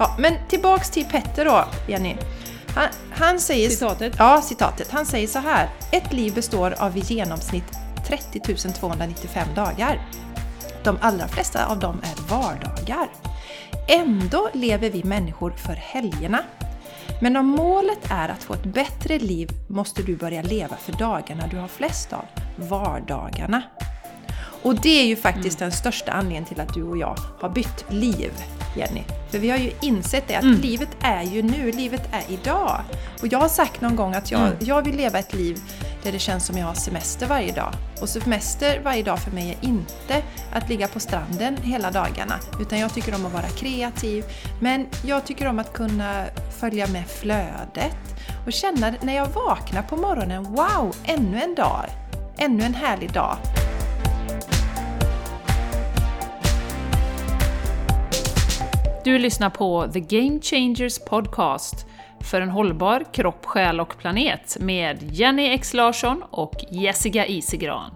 Ja, men tillbaks till Petter då, Jenny. Han, han säger... Citatet? Ja, citatet. Han säger så här. Ett liv består av i genomsnitt 30 295 dagar. De allra flesta av dem är vardagar. Ändå lever vi människor för helgerna. Men om målet är att få ett bättre liv måste du börja leva för dagarna du har flest av, vardagarna. Och det är ju faktiskt den största anledningen till att du och jag har bytt liv, Jenny. För vi har ju insett det att Mm. livet är ju nu, livet är idag. Och jag har sagt någon gång att jag, Mm. jag vill leva ett liv där det känns som jag har semester varje dag. Och semester varje dag för mig är inte att ligga på stranden hela dagarna. Utan jag tycker om att vara kreativ. Men jag tycker om att kunna följa med flödet. Och känna när jag vaknar på morgonen, wow, ännu en dag. Ännu en härlig dag. Du lyssnar på The Game Changers Podcast för en hållbar kropp, själ och planet med Jenny X Larsson och Jessica Isegran.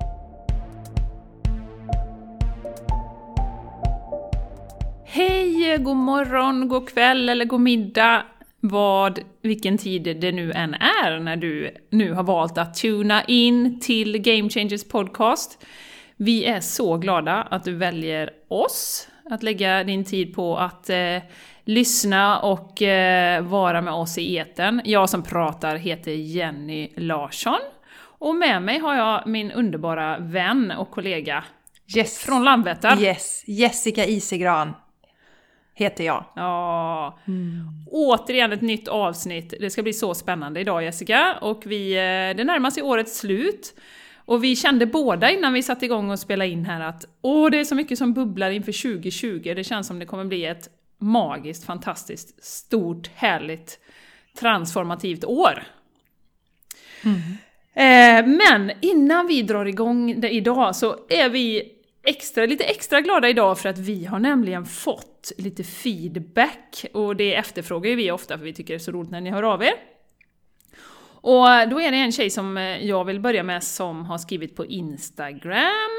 Hej, god morgon, god kväll eller god middag, vad, vilken tid det nu än är när du nu har valt att tuna in till Game Changers Podcast. Vi är så glada att du väljer oss, att lägga din tid på att eh, lyssna och eh, vara med oss i eten. Jag som pratar heter Jenny Larsson. Och med mig har jag min underbara vän och kollega Yes. från Landvetter. Yes, Jessica Isegran heter jag. Ja, återigen ett nytt avsnitt. Det ska bli så spännande idag Jessica. Och vi, eh, det närmar sig årets slut. Och vi kände båda innan vi satte igång och spelade in här att åh, det är så mycket som bubblar inför 2020. Det känns som det kommer bli ett magiskt, fantastiskt, stort, härligt, transformativt år. Eh, men innan vi drar igång det idag så är vi extra, lite extra glada idag för att vi har nämligen fått lite feedback och det efterfrågar ju vi ofta för vi tycker det är så roligt när ni hör av er. Och då är det en tjej som eh, jag vill börja med som har skrivit på Instagram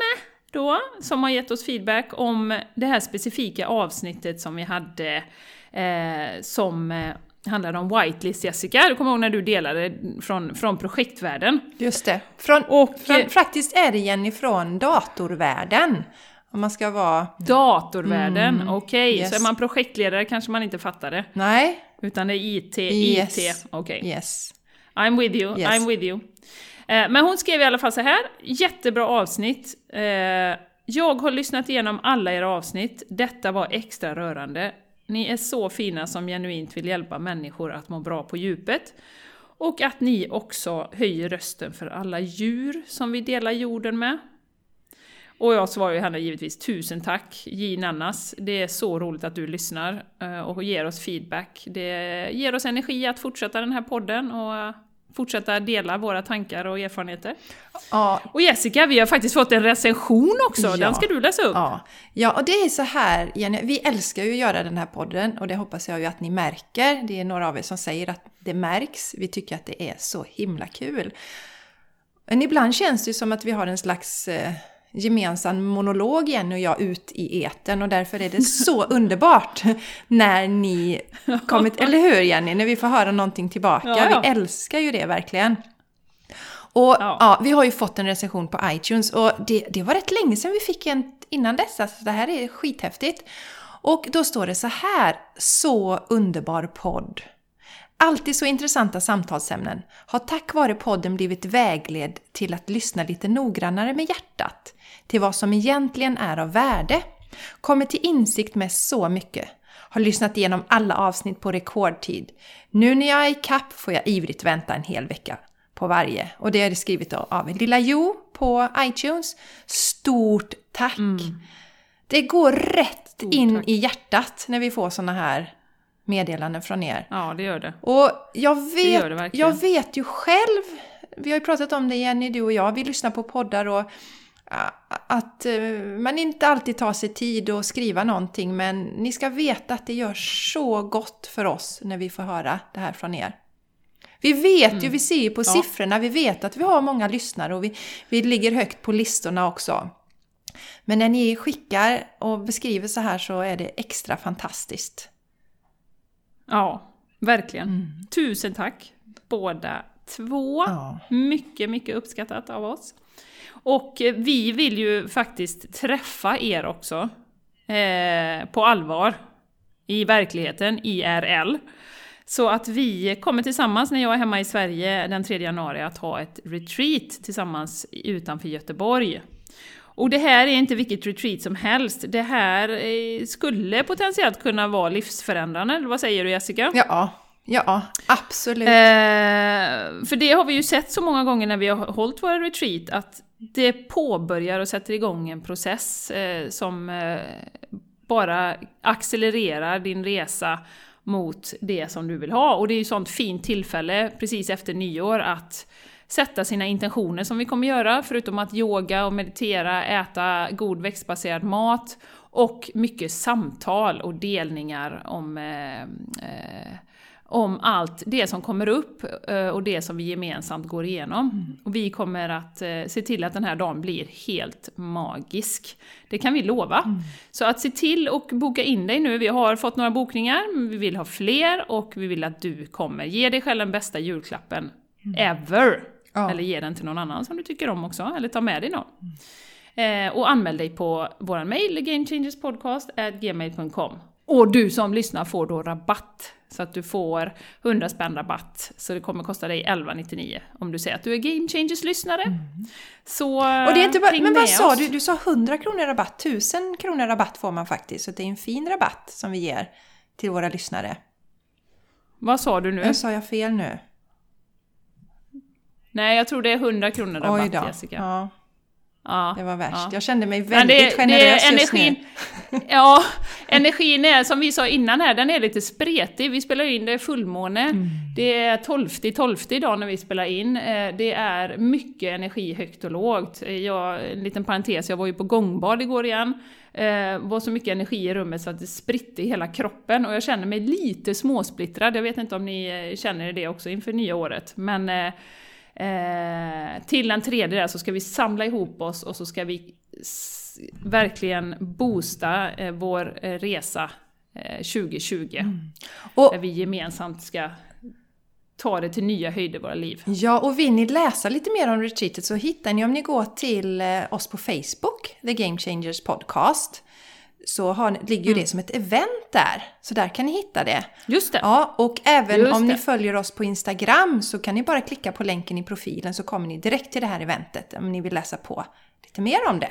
då, som har gett oss feedback om det här specifika avsnittet som vi hade eh, som eh, handlade om whitelist Jessica. Du kommer ihåg när du delade från, från projektvärlden? Just det. Från, Och, från, eh, faktiskt är det Jenny från datorvärlden. Om man ska vara... Datorvärlden, okej. yes. Så är man projektledare kanske man inte fattar det. Nej? Utan det är IT, Yes. IT, okej. Yes. I'm with you, Yes. I'm with you. Eh, Men hon skrev i alla fall så här. jättebra avsnitt. Eh, Jag har lyssnat igenom alla era avsnitt, detta var extra rörande. Ni är så fina som genuint vill hjälpa människor att må bra på djupet. Och att ni också höjer rösten för alla djur som vi delar jorden med. Och jag svarar ju henne givetvis tusen tack J. Nannas. Det är så roligt att du lyssnar eh, och ger oss feedback. Det ger oss energi att fortsätta den här podden och fortsätta dela våra tankar och erfarenheter. Ja, Och Jessica, vi har faktiskt fått en recension också, Ja. den ska du läsa upp. Ja. ja, och det är så här, Jenny, vi älskar ju att göra den här podden och det hoppas jag ju att ni märker. Det är några av er som säger att det märks. Vi tycker att det är så himla kul. Men ibland känns det ju som att vi har en slags eh, gemensam monolog Jenny och jag ut i eten och därför är det så underbart när ni kommit, eller hur Jenny? När vi får höra någonting tillbaka. Ja, ja. Vi älskar ju det verkligen. Och Ja. ja. vi har ju fått en recension på iTunes och det, det var rätt länge sedan vi fick en innan dess, alltså det här är skithäftigt. Och då står det så här, så underbar podd. Alltid så intressanta samtalsämnen. Har tack vare podden blivit vägledd till att lyssna lite noggrannare med hjärtat. Till vad som egentligen är av värde. Kommer till insikt med så mycket. Har lyssnat igenom alla avsnitt på rekordtid. Nu när jag är i kapp får jag ivrigt vänta en hel vecka på varje. Och det är det skrivet av- Lilla Jo på iTunes. Stort tack! Det går rätt in i hjärtat när vi får såna här meddelanden från er. Ja, det gör det. Och jag gör det vet, verkligen. jag vet ju själv, vi har ju pratat om det Jenny, du och jag, vi lyssnar på poddar och att eh, man inte alltid tar sig tid att skriva någonting men ni ska veta att det gör så gott för oss när vi får höra det här från er. Vi vet ju, vi ser ju på Mm. Ja. siffrorna, vi vet att vi har många lyssnare och vi, vi ligger högt på listorna också. Men när ni skickar och beskriver så här så är det extra fantastiskt. Ja, verkligen. Tusen tack båda två. Ja. Mycket, mycket uppskattat av oss. Och eh, vi vill ju faktiskt träffa er också. Eh, på allvar. I verkligheten, IRL. Så att vi kommer tillsammans när jag är hemma i Sverige den 3 januari att ha ett retreat tillsammans utanför Göteborg. Och det här är inte vilket retreat som helst. Det här eh, skulle potentiellt kunna vara livsförändrande, eller vad säger du Jessica? Ja, ja, absolut. Eh, för det har vi ju sett så många gånger när vi har hållit våra retreat, att det påbörjar och sätter igång en process eh, som eh, bara accelererar din resa mot det som du vill ha. Och det är ju sånt fint tillfälle precis efter nyår att sätta sina intentioner som vi kommer göra, förutom att yoga och meditera, äta god växtbaserad mat och mycket samtal och delningar om, eh, eh, om allt det som kommer upp eh, och det som vi gemensamt går igenom. Och vi kommer att eh, se till att den här dagen blir helt magisk. Det kan vi lova. Så att se till och boka in dig nu. Vi har fått några bokningar, men vi vill ha fler och vi vill att du kommer. Ge dig själv den bästa julklappen ever! Ja. Eller ge den till någon annan som du tycker om också, eller ta med dig någon. Eh, och anmäl dig på vår mail, gamechangerspodcast.gmail.com. Och du som lyssnar får då rabatt. Så att du får 100 spänn rabatt. Så det kommer kosta dig 11,99 om du säger att du är Game Changers-lyssnare. Så Och det är inte bara, men vad med sa oss. du? Du sa 100 kronor rabatt. 1000 kronor rabatt får man faktiskt. Så det är en fin rabatt som vi ger till våra lyssnare. Vad sa du nu? Nu sa jag fel nu. Nej, jag tror det är 100 kronor rabatt Oj då. Jessica. Ja, Ja. det var värst. Ja. Jag kände mig väldigt generös just energin, nu. Ja, energin är som vi sa innan här, den är lite spretig. Vi spelar in, det är fullmåne. Mm. Det är 12 12 idag när vi spelar in. Eh, Det är mycket energi högt och lågt. Eh, Jag, en liten parentes, jag var ju på gångbad igår igen. Det var så mycket energi i rummet så att det spritte i hela kroppen och jag känner mig lite småsplittrad. Jag vet inte om ni eh, känner det också inför nya året. Men eh, till den tredje där så ska vi samla ihop oss och så ska vi verkligen boosta eh, vår eh, resa eh, 2020. Och, Där vi gemensamt ska ta det till nya höjder i våra liv. ja, och vill ni läsa lite mer om retreatet så hittar ni om ni går till eh, oss på Facebook, The Game Changers Podcast, så har, ni- ligger ju Mm. det som ett event där. Så där kan ni hitta det. Just det! Ja, och även Just om ni det. följer oss på Instagram så kan ni bara klicka på länken i profilen så kommer ni direkt till det här eventet om ni vill läsa på lite mer om det.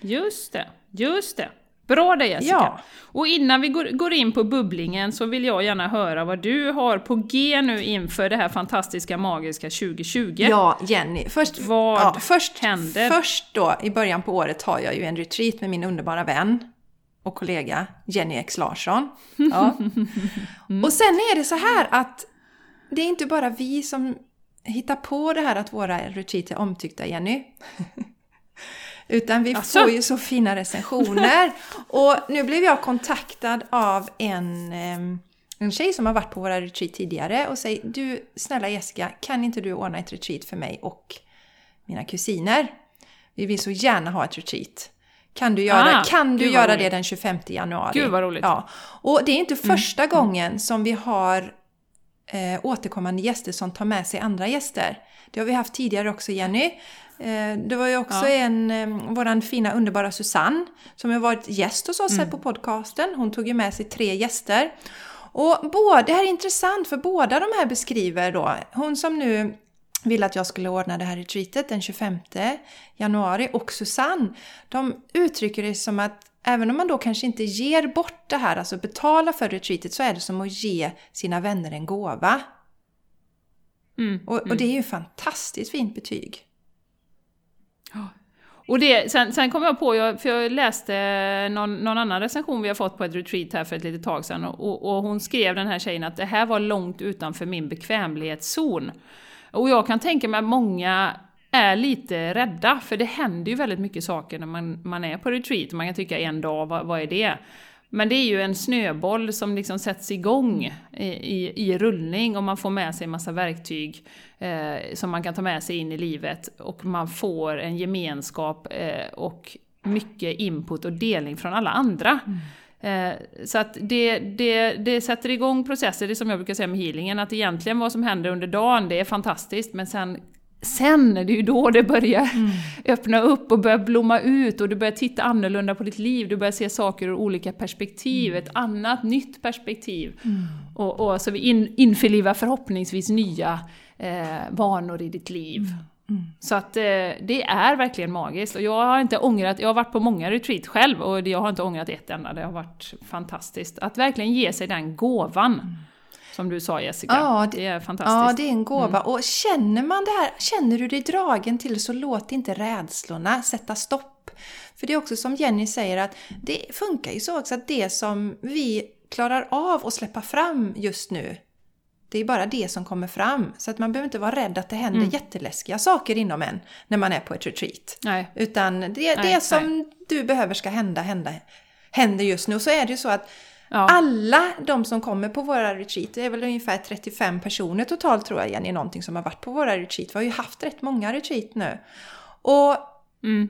Just det, just det. Bra det Jessica! Ja. Och innan vi går, går in på bubblingen så vill jag gärna höra vad du har på G nu inför det här fantastiska magiska 2020. Ja, Jenny. Först, Vad ja, först, händer? först då, i början på året har jag ju en retreat med min underbara vän och kollega Jenny X Larsson. Ja. Och sen är det så här att det är inte bara vi som hittar på det här att våra retreat är omtyckta, Jenny. Utan vi Asså? får ju så fina recensioner. Och nu blev jag kontaktad av en, en tjej som har varit på våra retreat tidigare och säger Du, snälla Jessica, kan inte du ordna ett retreat för mig och mina kusiner? Vi vill så gärna ha ett retreat. Kan du göra, Ah, kan du göra roligt. det den 25 januari? Gud vad roligt. Ja. Och det är inte första gången som vi har eh, återkommande gäster som tar med sig andra gäster. Det har vi haft tidigare också Jenny. Eh, det var ju också Ja. en, eh, våran fina underbara Susanne som har varit gäst hos oss Mm. här på podcasten. Hon tog ju med sig tre gäster. Och båda, det här är intressant för båda de här beskriver då, hon som nu ville att jag skulle ordna det här retreatet den 25 januari och Susanne, de uttrycker det som att även om man då kanske inte ger bort det här, alltså betala för retreatet, så är det som att ge sina vänner en gåva. Mm, Och, och det är ju fantastiskt fint betyg. Och det, sen, sen kom jag på, jag, för jag läste någon, någon annan recension vi har fått på ett retreat här för ett litet tag sedan och, och hon skrev den här tjejen att det här var långt utanför min bekvämlighetszon. Och jag kan tänka mig att många är lite rädda, för det händer ju väldigt mycket saker när man, man är på retreat. Man kan tycka en dag, vad, vad är det? Men det är ju en snöboll som liksom sätts igång i, i, i rullning och man får med sig en massa verktyg eh, som man kan ta med sig in i livet och man får en gemenskap eh, och mycket input och delning från alla andra. Mm så att det, det, det sätter igång processer, det är som jag brukar säga med healingen, att egentligen vad som händer under dagen, det är fantastiskt, men sen Sen, det är ju då det börjar mm. öppna upp och börjar blomma ut och du börjar titta annorlunda på ditt liv, du börjar se saker ur olika perspektiv, mm. ett annat, nytt perspektiv. Mm. Och, och, så vi in, införlivar förhoppningsvis nya eh, vanor i ditt liv. Mm. Så att eh, det är verkligen magiskt. Och jag har inte ångrat, jag har varit på många retreat själv och jag har inte ångrat ett enda, det har varit fantastiskt. Att verkligen ge sig den gåvan. Mm. Som du sa Jessica, ja, det, det, är fantastiskt. Ja, det är en gåva. Mm. Och känner man det här, känner du dig dragen till så låt inte rädslorna sätta stopp. För det är också som Jenny säger att det funkar ju så också att det som vi klarar av att släppa fram just nu, det är bara det som kommer fram. Så att man behöver inte vara rädd att det händer mm. jätteläskiga saker inom en när man är på ett retreat. Nej. Utan det, det nej, som nej. du behöver ska hända, hända, händer just nu. Och så är det ju så att ja. alla de som kommer på våra retreat, det är väl ungefär 35 personer totalt tror jag Jenny, någonting som har varit på våra retreat. Vi har ju haft rätt många retreat nu. Och mm.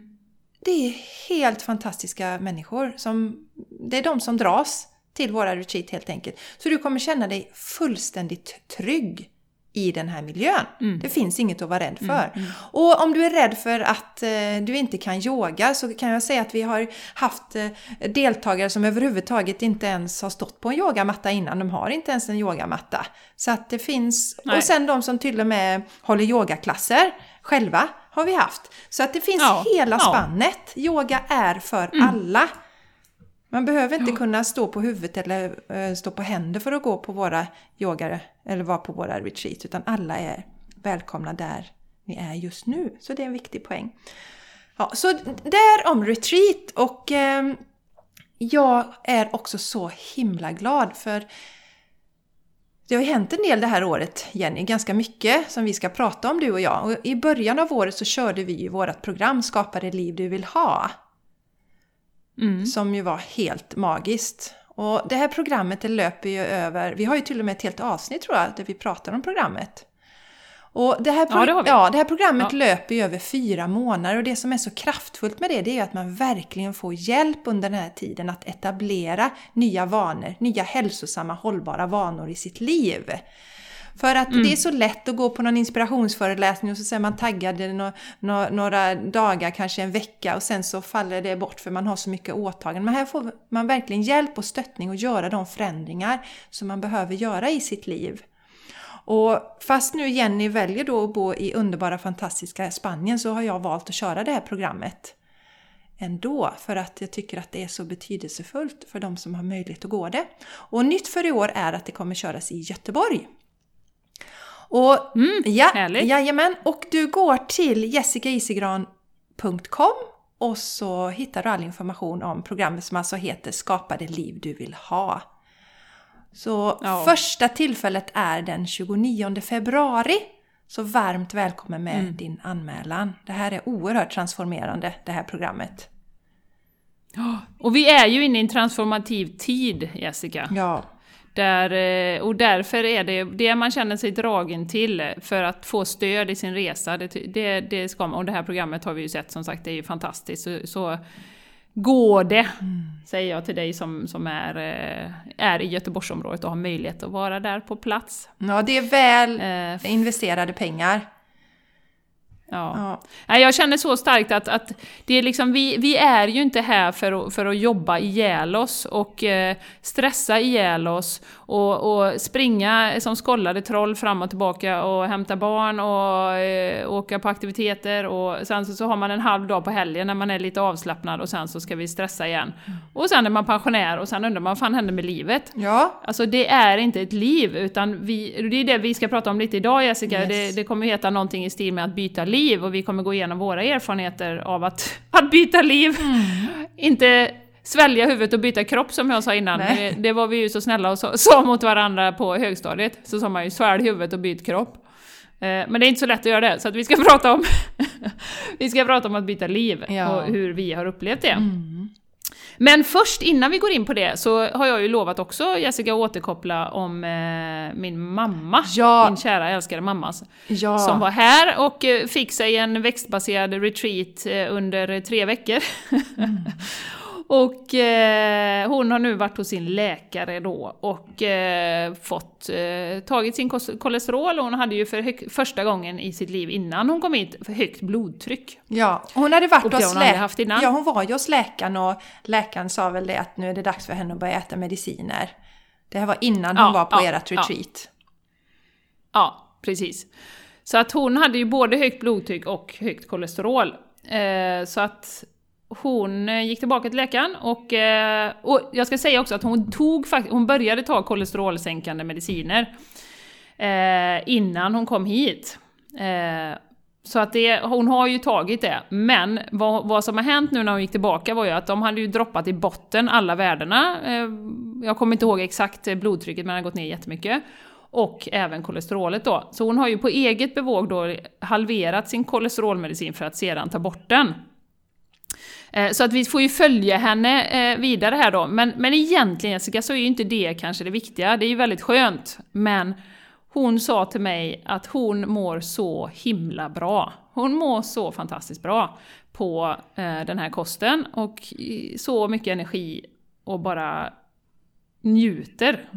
det är helt fantastiska människor. Som, det är de som dras till våra retreat helt enkelt. Så du kommer känna dig fullständigt trygg i den här miljön. Mm. Det finns inget att vara rädd för. Mm, mm. Och om du är rädd för att eh, du inte kan yoga så kan jag säga att vi har haft eh, deltagare som överhuvudtaget inte ens har stått på en yogamatta innan. De har inte ens en yogamatta. Så att det finns... Nej. Och sen de som till och med håller yogaklasser själva har vi haft. Så att det finns ja, hela spannet. Ja. Yoga är för mm. alla. Man behöver inte ja. kunna stå på huvudet eller uh, stå på händer för att gå på våra yogare eller vara på våra retreat, utan alla är välkomna där ni är just nu. Så det är en viktig poäng. Ja, så där om retreat och eh, jag är också så himla glad för det har ju hänt en del det här året, Jenny, ganska mycket som vi ska prata om du och jag. Och I början av året så körde vi ju vårt program Skapa det liv du vill ha. Mm. Som ju var helt magiskt. Och det här programmet det löper ju över, vi har ju till och med ett helt avsnitt tror jag, där vi pratar om programmet. Och det här, ja, det ja, det här programmet ja. löper ju över fyra månader och det som är så kraftfullt med det, det är att man verkligen får hjälp under den här tiden att etablera nya vanor, nya hälsosamma hållbara vanor i sitt liv. För att mm. det är så lätt att gå på någon inspirationsföreläsning och så är man taggad no, no, några dagar, kanske en vecka och sen så faller det bort för man har så mycket åtaganden. Men här får man verkligen hjälp och stöttning att göra de förändringar som man behöver göra i sitt liv. Och fast nu Jenny väljer då att bo i underbara fantastiska Spanien så har jag valt att köra det här programmet ändå för att jag tycker att det är så betydelsefullt för de som har möjlighet att gå det. Och nytt för i år är att det kommer köras i Göteborg. Och, mm, ja, härligt. Jajamän, och du går till jessicaisigran.com och så hittar du all information om programmet som alltså heter Skapa det liv du vill ha. Så ja. första tillfället är den 29 februari. Så varmt välkommen med mm. din anmälan. Det här är oerhört transformerande, det här programmet. Och vi är ju inne i en transformativ tid, Jessica. Ja. Där, eh, och därför är det det man känner sig dragen till för att få stöd i sin resa. Det, det, det ska man, och det här programmet har vi ju sett som sagt, det är ju fantastiskt. Så, så går det, mm. säger jag till dig som, som är, eh, är i Göteborgsområdet och har möjlighet att vara där på plats. Ja, det är väl eh, investerade pengar. Ja. ja. Jag känner så starkt att, att det är liksom, vi, vi är ju inte här för att, för att jobba ihjäl oss och eh, stressa ihjäl oss och, och springa som skollade troll fram och tillbaka och hämta barn och eh, åka på aktiviteter och sen så, så har man en halv dag på helgen när man är lite avslappnad och sen så ska vi stressa igen. Och sen är man pensionär och sen undrar man vad fan händer med livet? Ja. Alltså det är inte ett liv utan vi, det är det vi ska prata om lite idag Jessica, yes. det, det kommer heta någonting i stil med att byta liv liv och vi kommer gå igenom våra erfarenheter av att, att byta liv. Mm. Inte svälja huvudet och byta kropp som jag sa innan. Det, det, var vi ju så snälla och sa mot varandra på högstadiet. Så sa man ju svälj huvudet och byt kropp. Eh, men det är inte så lätt att göra det, så att vi ska prata om vi ska prata om att byta liv ja. och hur vi har upplevt det. Mm. Men först, innan vi går in på det, så har jag ju lovat också Jessica att återkoppla om eh, min mamma, ja. min kära älskade mamma, ja. som var här och eh, fick sig en växtbaserad retreat eh, under tre veckor. Mm. Och eh, hon har nu varit hos sin läkare då och eh, fått eh, tagit sin kolesterol. Hon hade ju för hög, första gången i sitt liv innan hon kom hit för högt blodtryck. Ja, hon hade varit Och hos hon läkaren. Ja, hon var ju hos läkaren och läkaren sa väl det att nu är det dags för henne att börja äta mediciner. Det här var innan hon Ja, var på ja, ert ja. retreat. Ja, precis. Så att hon hade ju både högt blodtryck och högt kolesterol. Eh, så att hon eh, gick tillbaka till läkaren och, eh, och jag ska säga också att hon tog hon började ta kolesterolsänkande mediciner eh, innan hon kom hit. Så att det, hon har ju tagit det, men vad, vad som har hänt nu när hon gick tillbaka var ju att de hade ju droppat i botten alla värdena. Jag kommer inte ihåg exakt blodtrycket men det har gått ner jättemycket. Och även kolesterolet då. Så hon har ju på eget bevåg då halverat sin kolesterolmedicin för att sedan ta bort den. Eh, så att vi får ju följa henne eh, vidare här då. Men, men egentligen Jessica så är ju inte det kanske det viktiga. Det är ju väldigt skönt. Men hon sa till mig att hon mår så himla bra. Hon mår så fantastiskt bra på eh, den här kosten och så mycket energi och bara njuter.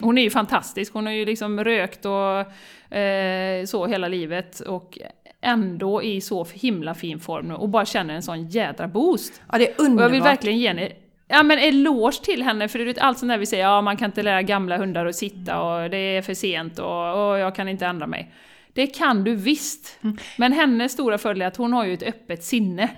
Hon är ju fantastisk, hon har ju liksom rökt och eh, så hela livet och ändå i så himla fin form nu och bara känner en sån jädra boost. Ja, det är Och underbart. jag vill verkligen ge henne Ja men eloge till henne, för du vet allt sånt där vi säger, ja man kan inte lära gamla hundar att sitta och det är för sent och, och jag kan inte ändra mig. Det kan du visst. Men hennes stora fördel är att hon har ju ett öppet sinne.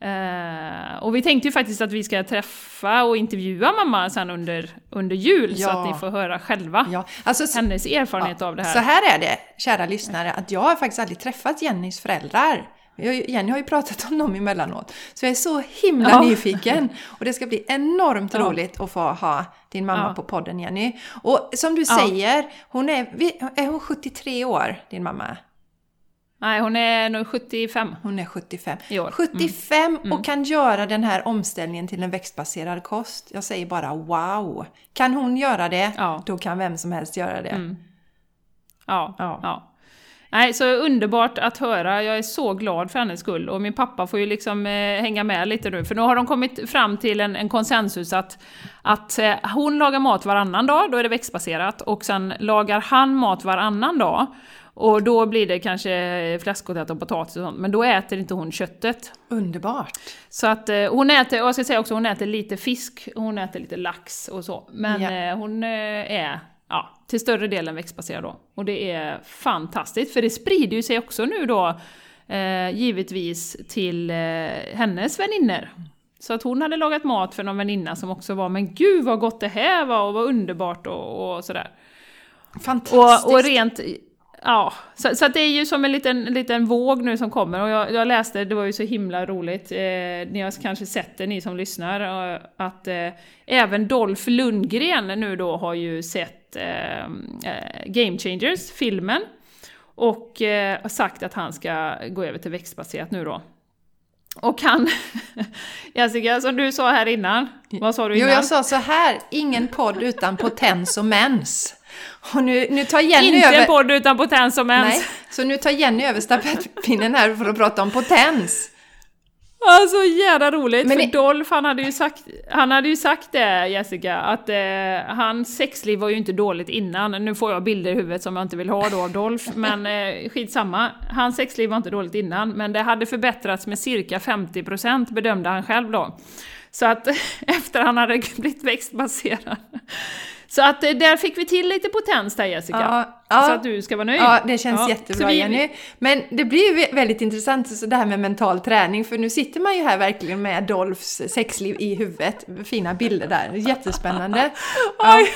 Eh, och vi tänkte ju faktiskt att vi ska träffa och intervjua mamma sen under, under jul, så Ja. att ni får höra själva Ja, alltså, så, hennes erfarenhet av det här. så här är det, kära lyssnare, att jag har faktiskt aldrig träffat Jennys föräldrar. Jag, Jenny har ju pratat om dem emellanåt. Så jag är så himla Ja. nyfiken. Och det ska bli enormt Ja. roligt att få ha din mamma Ja. på podden Jenny. Och som du Ja. säger, hon är, är hon 73 år, din mamma? Nej, hon är nog 75 Hon är 75. i år. 75 Mm. och kan göra den här omställningen till en växtbaserad kost. Jag säger bara wow! Kan hon göra det, Ja. då kan vem som helst göra det. Mm. Ja, Ja. ja. Nej, så underbart att höra. Jag är så glad för hennes skull. Och min pappa får ju liksom eh, hänga med lite nu. För nu har de kommit fram till en, en konsensus att, att eh, hon lagar mat varannan dag, då är det växtbaserat. Och sen lagar han mat varannan dag. Och då blir det kanske fläskkotlett och potatis och sånt. Men då äter inte hon köttet. Underbart! Så att eh, hon äter, och jag ska säga också, hon äter lite fisk, hon äter lite lax och så. Men Ja. eh, hon eh, är ja, till större delen växtbaserad då. Och det är fantastiskt, för det sprider ju sig också nu då eh, givetvis till eh, hennes vänner. Så att hon hade lagat mat för någon väninna som också var Men gud vad gott det här var och vad underbart och, och sådär. Fantastiskt! Och, och rent... Ja, så, så att det är ju som en liten, en liten våg nu som kommer och jag, jag läste, det var ju så himla roligt, eh, ni har kanske sett det ni som lyssnar, eh, att eh, även Dolph Lundgren nu då har ju sett eh, eh, Game Changers, filmen, och eh, har sagt att han ska gå över till växtbaserat nu då. Och han, Jessica, som du sa här innan, vad sa du Jo, innan? jag sa så här, ingen podd utan potens och mens. Och nu, nu tar Jenny Inte över... en podd utan potens och mens. Nej, så nu tar Jenny över stafettpinnen här för att prata om potens. Ja, så jävla roligt! Men för det- Dolph, han hade ju sagt, han hade ju sagt det, Jessica, att eh, hans sexliv var ju inte dåligt innan. Nu får jag bilder i huvudet som jag inte vill ha då av Dolph, men eh, skitsamma. Hans sexliv var inte dåligt innan, men det hade förbättrats med cirka 50% bedömde han själv då. Så att efter han hade blivit växtbaserad. Så att eh, där fick vi till lite potens där Jessica. Ja, ja. Så att du ska vara nöjd. Ja, det känns Ja, jättebra vi- Jenny. Men det blir ju vä- väldigt intressant så det här med mental träning, för nu sitter man ju här verkligen med Dolphs sexliv i huvudet. Fina bilder där, jättespännande. Oj!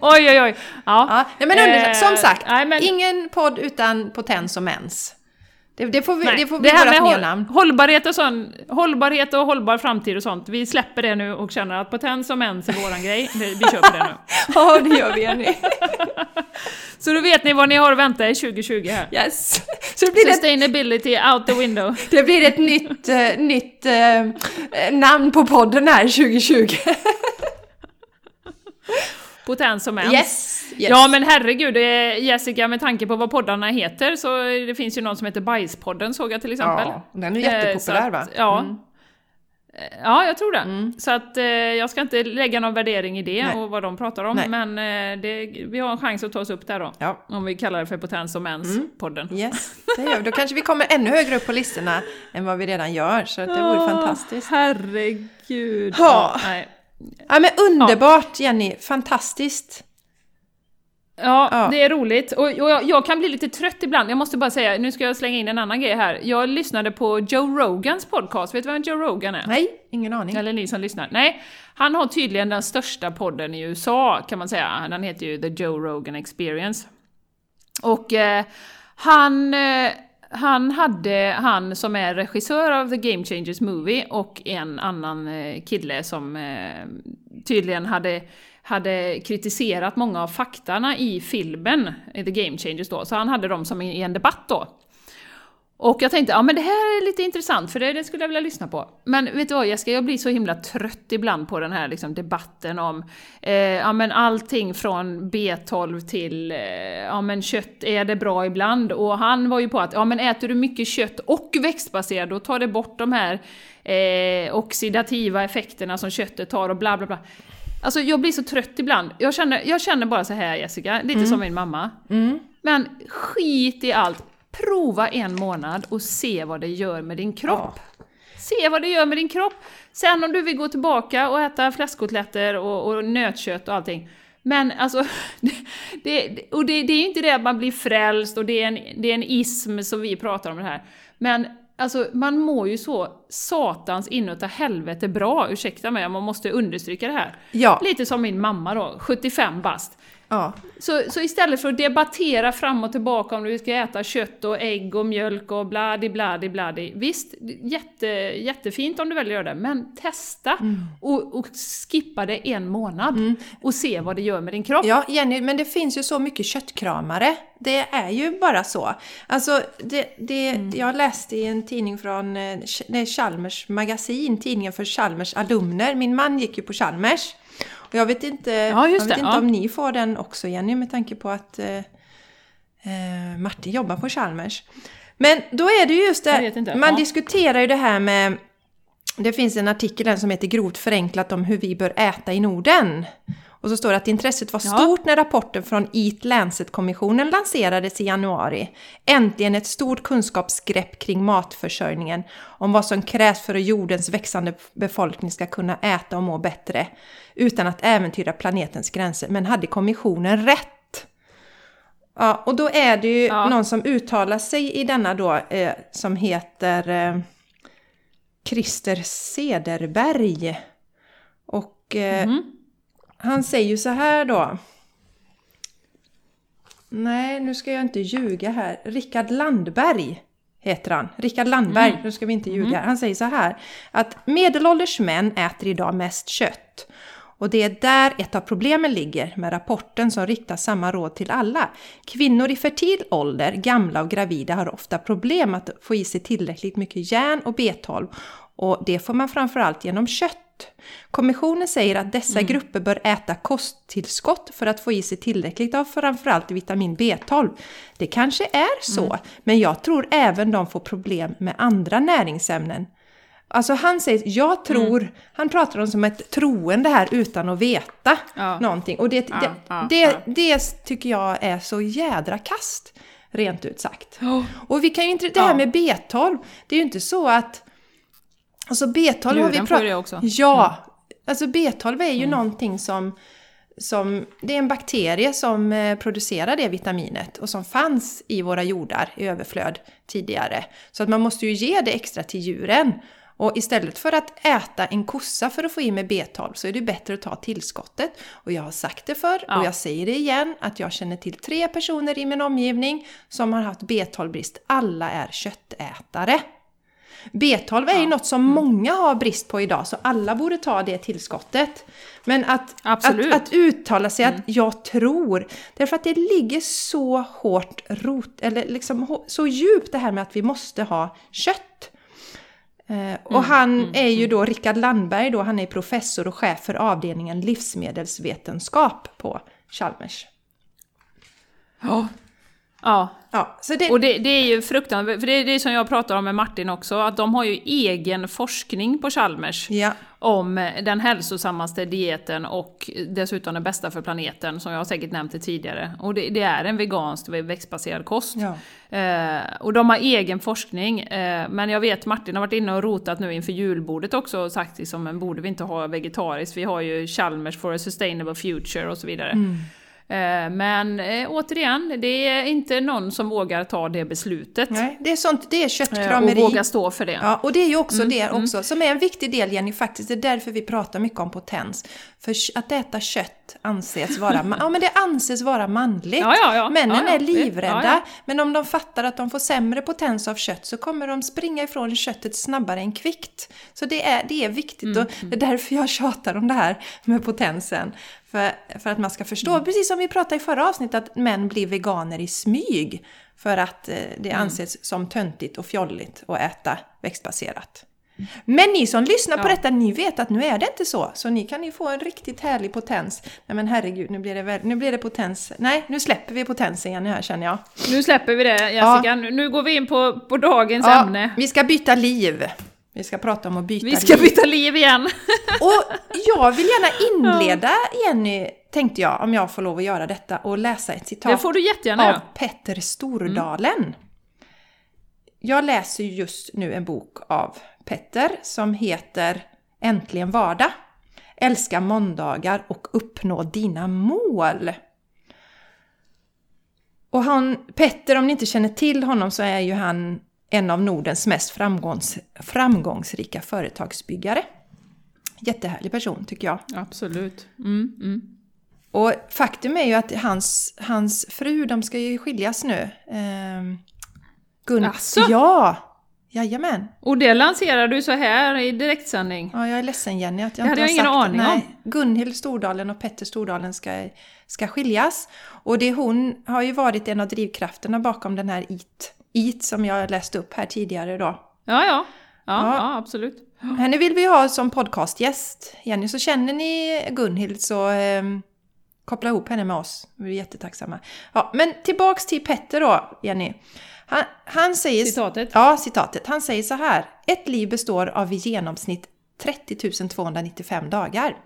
oj, oj, oj. Ja. Ja, men under, Eh, som sagt, nej, men- ingen podd utan potens och mens. Det, det får, vi, Nej, det får bli här vårt med nya håll- namn. hållbarhet och sån, hållbarhet och hållbar framtid och sånt, vi släpper det nu och känner att potens och mens är våran grej. Det- Vi på det nu. Ja, det gör vi Jenny. Så då vet ni vad ni har att vänta i 2020 här. Yes. Så det blir, ett, Sustainability out the window. det blir ett nytt, eh, nytt eh, namn på podden här 2020. Potens och mens. Yes! yes. Ja men herregud, eh, Jessica, med tanke på vad poddarna heter så det finns ju någon som heter Bajspodden såg jag till exempel. Ja, den är Eh, jättepopulär va? att, Ja. Mm. Ja, jag tror det. Så att eh, jag ska inte lägga någon värdering i det Mm. Nej. och vad de pratar om, Nej. men eh, det, vi har en chans att ta oss upp där då. Ja. Om vi kallar det för Potens och Mens-podden. Yes, det gör vi. Då kanske vi kommer ännu högre upp på listorna än vad vi redan gör, så det vore Åh, fantastiskt. Herregud. Ja. nej. Ja men underbart Jenny, fantastiskt! Ja, Ja. det är roligt. Och, och jag, jag kan bli lite trött ibland. Jag måste bara säga, nu ska jag slänga in en annan grej här. Jag lyssnade på Joe Rogans podcast. Vet du vem Joe Rogan är? Nej, ingen aning. Eller ni som lyssnar. Nej, han har tydligen den största podden i USA, kan man säga. Den heter ju The Joe Rogan Experience. Och eh, han, eh, han hade, han som är regissör av The Game Changers Movie och en annan eh, kille som eh, tydligen hade hade kritiserat många av faktarna i filmen, eh, The Game Changers då, så han hade dem som i en debatt då. Och jag tänkte, ja men det här är lite intressant för det, det skulle jag vilja lyssna på. Men vet du vad Jessica, jag blir så himla trött ibland på den här liksom, debatten om eh, ja, men allting från B12 till eh, ja men kött, är det bra ibland? Och han var ju på att ja men äter du mycket kött och växtbaserad då tar det bort de här eh, oxidativa effekterna som köttet har och bla bla bla. Alltså jag blir så trött ibland. Jag känner, jag känner bara så här Jessica, lite som min mamma. Men skit i allt. Prova en månad och se vad det gör med din kropp. Se vad det gör med din kropp. Sen om du vill gå tillbaka och äta fläskkotletter och, och nötkött och allting. Men alltså, det, och det, det är ju inte det att man blir frälst och det är, en, det är en ism som vi pratar om det här. Men alltså, man mår ju så satans inuta helvete bra, ursäkta mig, man måste understryka det här. Ja. Lite som min mamma då, 75 bast. Ja. Så, så istället för att debattera fram och tillbaka om du ska äta kött och ägg och mjölk och bladi bladi bladi. Visst, jätte, jättefint om du väljer att göra det, men testa och, och skippa det en månad och se vad det gör med din kropp. Ja, Jenny, men det finns ju så mycket köttkramare. Det är ju bara så. Alltså, det, det, jag läste i en tidning från eh, Ch- nej, Chalmers magasin, tidningen för Chalmers alumner. Min man gick ju på Chalmers. Och jag vet inte, Ja, jag vet det, inte ja. om ni får den också Jenny, med tanke på att eh, eh, Martin jobbar på Chalmers. Men då är det ju just det, man ja. diskuterar ju det här med det finns en artikel som heter Grovt förenklat om hur vi bör äta i Norden. Och så står det att intresset var Ja. stort när rapporten från Eat Lancet-kommissionen lanserades i januari. Äntligen ett stort kunskapsgrepp kring matförsörjningen om vad som krävs för att jordens växande befolkning ska kunna äta och må bättre utan att äventyra planetens gränser. Men hade kommissionen rätt? Ja, och då är det ju Ja. någon som uttalar sig i denna då eh, som heter eh, Christer Sederberg. Och eh, Mhm. Han säger ju så här då. Nej, nu ska jag inte ljuga här. Rickard Landberg heter han. Rickard Landberg, nu ska vi inte ljuga. Han säger så här. Att medelålders män äter idag mest kött. Och det är där ett av problemen ligger med rapporten som riktar samma råd till alla. Kvinnor i fertil ålder, gamla och gravida har ofta problem att få i sig tillräckligt mycket järn och B12 och det får man framförallt genom kött. Kommissionen säger att dessa grupper bör äta kosttillskott för att få i sig tillräckligt av framförallt vitamin B12. Det kanske är så, men jag tror även de får problem med andra näringsämnen. Alltså han säger, jag tror, han pratar om som ett troende här utan att veta Ja. någonting. Och det, Ja, det, ja, det, det tycker jag är så jädra kast, rent ut sagt. Oh. Och vi kan ju inte, det här med B12, det är ju inte så att... Alltså B12 har vi pratat... Ja! Alltså B12 är ju någonting som, som... Det är en bakterie som eh, producerar det vitaminet och som fanns i våra jordar i överflöd tidigare. Så att man måste ju ge det extra till djuren. Och istället för att äta en kossa för att få i mig B12 så är det bättre att ta tillskottet. Och jag har sagt det förr Ja. och jag säger det igen att jag känner till tre personer i min omgivning som har haft B12-brist. Alla är köttätare. B12 är ju något som många har brist på idag, så alla borde ta det tillskottet. Men att, Absolut. att, att uttala sig att jag tror, därför att det ligger så hårt rot, eller liksom så djupt det här med att vi måste ha kött. Eh, och han är ju då, Rickard Landberg då, han är professor och chef för avdelningen livsmedelsvetenskap på Chalmers. Ja. Ja. Ja, så det, Och det, det är ju fruktansvärt, för det är det som jag pratar om med Martin också, att de har ju egen forskning på Chalmers ja, om den hälsosammaste dieten och dessutom den bästa för planeten, som jag säkert nämnt det tidigare. Och det, det är en vegansk växtbaserad kost. ja. Eh, och de har egen forskning, eh, men jag vet Martin har varit inne och rotat nu inför julbordet också och sagt liksom, men borde vi inte ha vegetariskt? Vi har ju Chalmers for a sustainable future och så vidare. Mm. Eh, men eh, återigen, det är inte någon som vågar ta det beslutet. Nej, det är sånt, det är eh, köttkrameri. och våga stå för det. Ja, och det är ju också Mm, det också, som är en viktig del Jenny faktiskt. Det är därför vi pratar mycket om potens. För att äta kött anses vara, ja men det anses vara manligt. Ja, ja, ja. Männen Ja, ja. är livrädda, men om de fattar att de får sämre potens av kött så kommer de springa ifrån köttet snabbare än kvickt. Så det är, det är viktigt Mm, och det är därför jag tjatar om det här med potensen. För, för att man ska förstå, Mm. precis som vi pratade i förra avsnittet, att män blir veganer i smyg. För att eh, det Mm. anses som töntigt och fjolligt att äta växtbaserat. Men ni som lyssnar på Ja. detta, ni vet att nu är det inte så. Så ni kan ju få en riktigt härlig potens. Nej men herregud, nu blir det, väl, nu blir det potens. Nej, nu släpper vi potensen igen här känner jag. Nu släpper vi det Jessica, nu, nu går vi in på, på dagens ämne. vi ska byta liv. Vi ska prata om att byta Vi ska liv. byta liv igen. Och jag vill gärna inleda, Jenny, tänkte jag, om jag får lov att göra detta, och läsa ett citat Det får du jättegärna av göra. Petter Stordalen. Jag läser just nu en bok av Petter som heter Äntligen vardag. Älska måndagar och uppnå dina mål. Och han, Petter, om ni inte känner till honom så är ju han en av Nordens mest framgångs, framgångsrika företagsbyggare. Jättehärlig person tycker jag. Absolut. Mm, mm. Och faktum är ju att hans, hans fru, de ska ju skiljas nu. Ehm, Gun... Asså? Ja! Jajamän. Och det lanserar du så här i direktsändning. Ja, jag är ledsen Jenny att jag Det inte hade jag ingen sagt det. aning om. Gunhild Stordalen och Petter Stordalen ska, ska skiljas. Och det hon har ju varit en av drivkrafterna bakom den här IT, IT som jag läste upp här tidigare idag. Ja, ja. Ja, Ja. ja absolut. Henne vill vi ha som podcastgäst. Jenny, så känner ni Gunhild så eh, koppla ihop henne med oss. Vi är jättetacksamma. Ja, men tillbaks till Petter då, Jenny. Han, han säger... Citatet. Ja, citatet. Han säger så här. Ett liv består av i genomsnitt 30 295 dagar.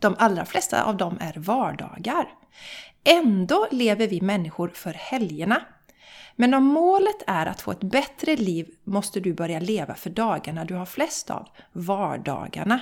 De allra flesta av dem är vardagar. Ändå lever vi människor för helgerna. Men om målet är att få ett bättre liv måste du börja leva för dagarna du har flest av, vardagarna.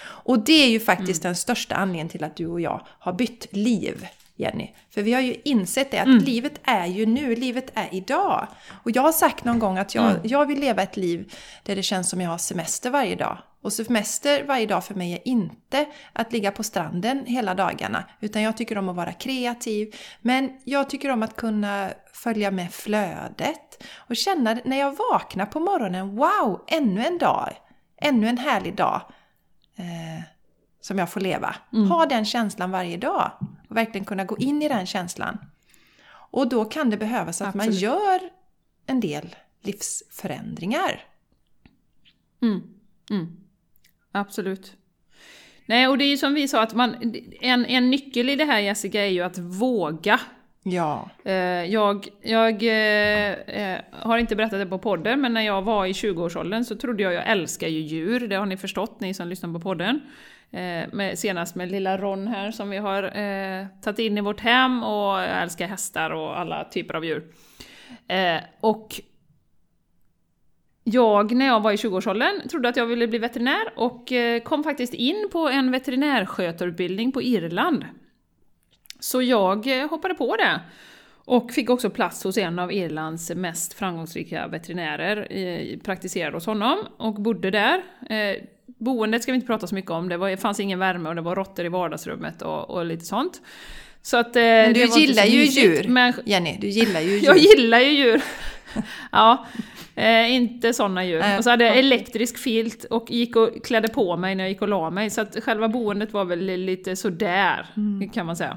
Och det är ju faktiskt den största anledningen till att du och jag har bytt liv, Jenny. För vi har ju insett det att livet är ju nu, livet är idag. Och jag har sagt någon gång att jag, jag vill leva ett liv där det känns som jag har semester varje dag. Och semester varje dag för mig är inte att ligga på stranden hela dagarna, utan jag tycker om att vara kreativ. Men jag tycker om att kunna följa med flödet och känna när jag vaknar på morgonen, wow, ännu en dag, ännu en härlig dag eh, som jag får leva. Ha den känslan varje dag och verkligen kunna gå in i den känslan. Och då kan det behövas att man Absolut. gör en del livsförändringar. Mm. Mm. Absolut. Nej, och det är ju som vi sa, att man, en, en nyckel i det här Jessica är ju att våga. Ja. Eh, Jag, jag eh, eh, har inte berättat det på podden, men när jag var i 20-årsåldern så trodde jag, jag älskar ju djur, det har ni förstått ni som lyssnar på podden. Med, senast med lilla Ron här som vi har eh, tagit in i vårt hem och jag älskar hästar och alla typer av djur. Eh, och jag, när jag var i 20-årsåldern, trodde att jag ville bli veterinär och eh, kom faktiskt in på en veterinärskötarutbildning på Irland. Så jag eh, hoppade på det. Och fick också plats hos en av Irlands mest framgångsrika veterinärer, eh, praktiserade hos honom och bodde där. Boendet ska vi inte prata så mycket om, det var, fanns ingen värme och det var råttor i vardagsrummet och, och lite sånt. Så att, Men du gillar ju djur, Men Jenny. Du gillar ju djur. jag gillar ju djur. Ja, eh, inte sådana djur. Nej, och så hade jag elektrisk filt och gick och klädde på mig när jag gick och la mig. Så att själva boendet var väl lite sådär, Mm. kan man säga.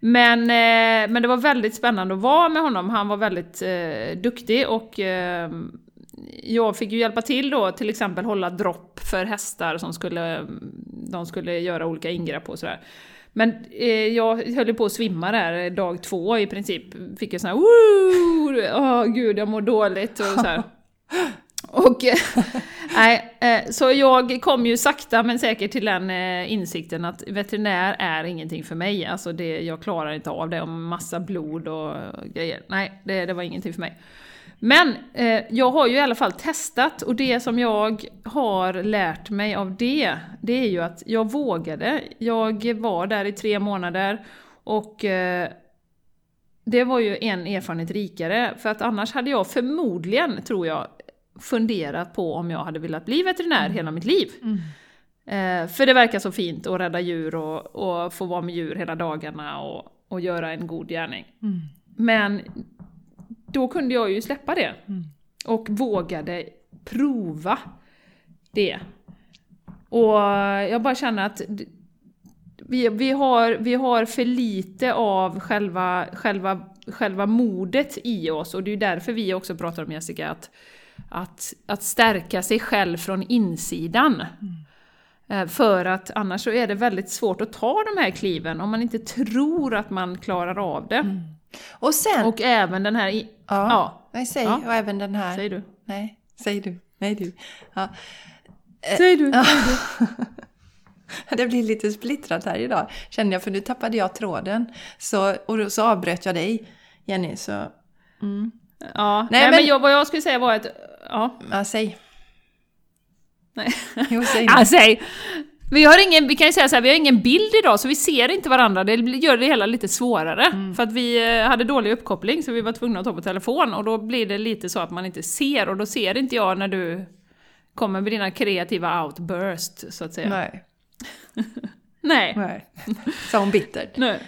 Men, eh, men det var väldigt spännande att vara med honom. Han var väldigt eh, duktig och eh, jag fick ju hjälpa till då, till exempel hålla dropp för hästar som skulle, de skulle göra olika ingrepp och sådär. Men eh, jag höll på att svimma där dag två i princip. Fick en sån här Woo! Åh gud, jag mår dåligt och så här. Och, eh, nej, eh, så jag kom ju sakta men säkert till den eh, insikten att veterinär är ingenting för mig. Alltså det, jag klarar inte av det, om massa blod och grejer. Nej, det, det var ingenting för mig. Men eh, jag har ju i alla fall testat och det som jag har lärt mig av det, det är ju att jag vågade. Jag var där i tre månader och eh, det var ju en erfarenhet rikare, för att annars hade jag förmodligen, tror jag, funderat på om jag hade velat bli veterinär mm. hela mitt liv. Mm. Eh, för det verkar så fint att rädda djur och, och få vara med djur hela dagarna och, och göra en god gärning. Mm. Men då kunde jag ju släppa det. Mm. Och vågade prova det. Och jag bara känner att vi, vi, har, vi har för lite av själva, själva, själva modet i oss och det är därför vi också pratar om Jessica, att, att, att stärka sig själv från insidan. Mm. Eh, för att annars så är det väldigt svårt att ta de här kliven om man inte tror att man klarar av det. Mm. Och sen... Och även den här... Ja, ja. Nej, säg. Ja. Och även den här... Säg du. Nej, säg du. Nej, du. Ja. Säg du. Ja. Det blir lite splittrat här idag, känner jag, för nu tappade jag tråden. Så, och så avbröt jag dig, Jenny, så... Mm. Ja, nej, nej men, men jag, vad jag skulle säga var att... Ja, ja säg. Nej. Jo, säg. ja, säg. Vi, har ingen, vi kan ju säga så här, vi har ingen bild idag så vi ser inte varandra, det gör det hela lite svårare. Mm. För att vi eh, hade dålig uppkoppling så vi var tvungna att ta på telefon och då blir det lite så att man inte ser och då ser inte jag när du kommer med dina kreativa outburst så att säga. Nej. Nej. Nej. Sa hon bittert. Nej.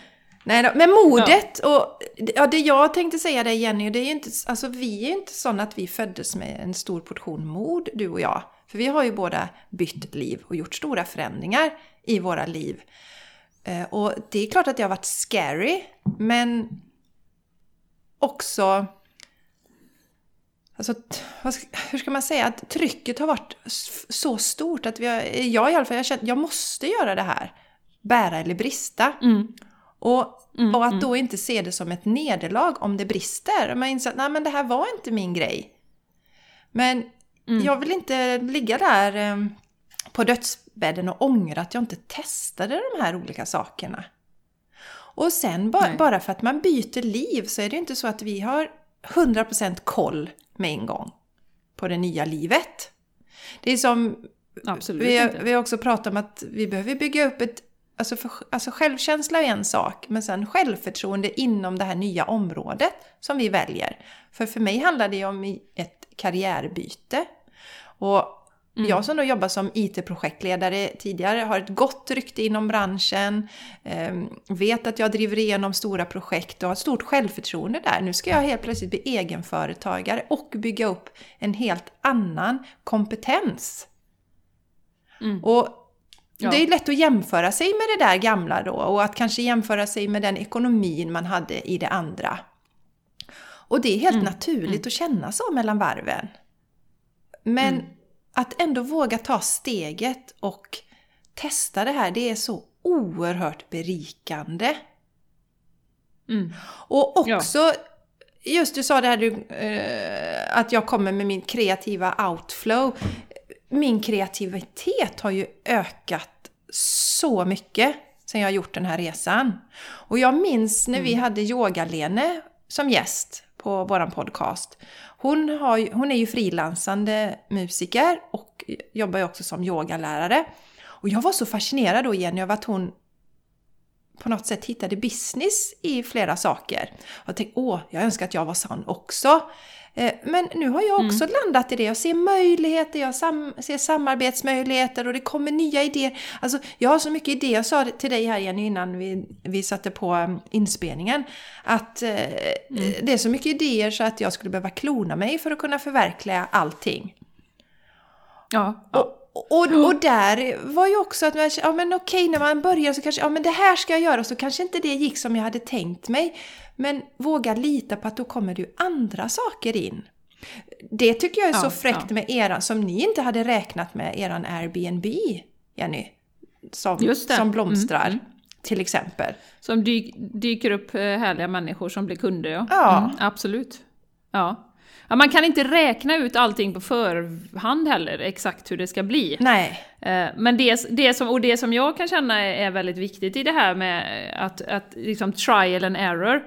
Nej då. Men modet ja. och ja, det jag tänkte säga dig Jenny, det är ju inte, alltså vi är ju inte sådana att vi föddes med en stor portion mod, du och jag. För vi har ju båda bytt liv och gjort stora förändringar i våra liv. Eh, och det är klart att det har varit scary, men också... Alltså, hur ska man säga? Att trycket har varit så stort att vi har, jag i alla fall, jag känner jag måste göra det här. Bära eller brista. Mm. Och, mm, och att mm. då inte se det som ett nederlag om det brister. Man inser att Nej, men det här var inte min grej. Men Mm. Jag vill inte ligga där eh, på dödsbädden och ångra att jag inte testade de här olika sakerna. Och sen ba Nej. bara för att man byter liv så är det ju inte så att vi har 100% koll med en gång på det nya livet. Det är som Absolut vi, inte. vi har också pratat om att vi behöver bygga upp ett Alltså, för, alltså självkänsla är en sak, men sen självförtroende inom det här nya området som vi väljer. För för mig handlar det om ett karriärbyte. Och Mm. Jag som då jobbar som IT-projektledare tidigare har ett gott rykte inom branschen, eh, vet att jag driver igenom stora projekt och har ett stort självförtroende där. Nu ska jag helt plötsligt bli egenföretagare och bygga upp en helt annan kompetens. Mm. Och ja. det är lätt att jämföra sig med det där gamla då och att kanske jämföra sig med den ekonomin man hade i det andra. Och det är helt mm. naturligt mm. att känna så mellan varven. Men mm. att ändå våga ta steget och testa det här, det är så oerhört berikande. Mm. Och också, ja. just du sa det här du, eh, att jag kommer med min kreativa outflow. Min kreativitet har ju ökat så mycket sen jag har gjort den här resan. Och jag minns när vi mm. hade Yoga-Lene som gäst på våran podcast. Hon, har, hon är ju frilansande musiker och jobbar ju också som yogalärare. Och jag var så fascinerad då Jenny av att hon på något sätt hittade business i flera saker. Och jag tänkte, åh, jag önskar att jag var sån också. Eh, men nu har jag också mm. landat i det. Jag ser möjligheter, jag sam ser samarbetsmöjligheter och det kommer nya idéer. Alltså, jag har så mycket idéer. Jag sa till dig här Jenny innan vi, vi satte på um, inspelningen att eh, mm. det är så mycket idéer så att jag skulle behöva klona mig för att kunna förverkliga allting. Ja. Och, och, och där var ju också att man, ja men okej när man börjar så kanske, ja men det här ska jag göra så kanske inte det gick som jag hade tänkt mig. Men våga lita på att då kommer det ju andra saker in. Det tycker jag är så fräckt ja. med eran, som ni inte hade räknat med, eran Airbnb, Jenny. Som, som blomstrar. Mm. till exempel. Som dyk, dyker upp eh, härliga människor som blir kunder, ja. Ja. Mm, absolut. Ja. Ja. Man kan inte räkna ut allting på förhand heller, exakt hur det ska bli. Nej. Eh, Men det, det, som, och det som jag kan känna är väldigt viktigt i det här med att, att liksom trial and error.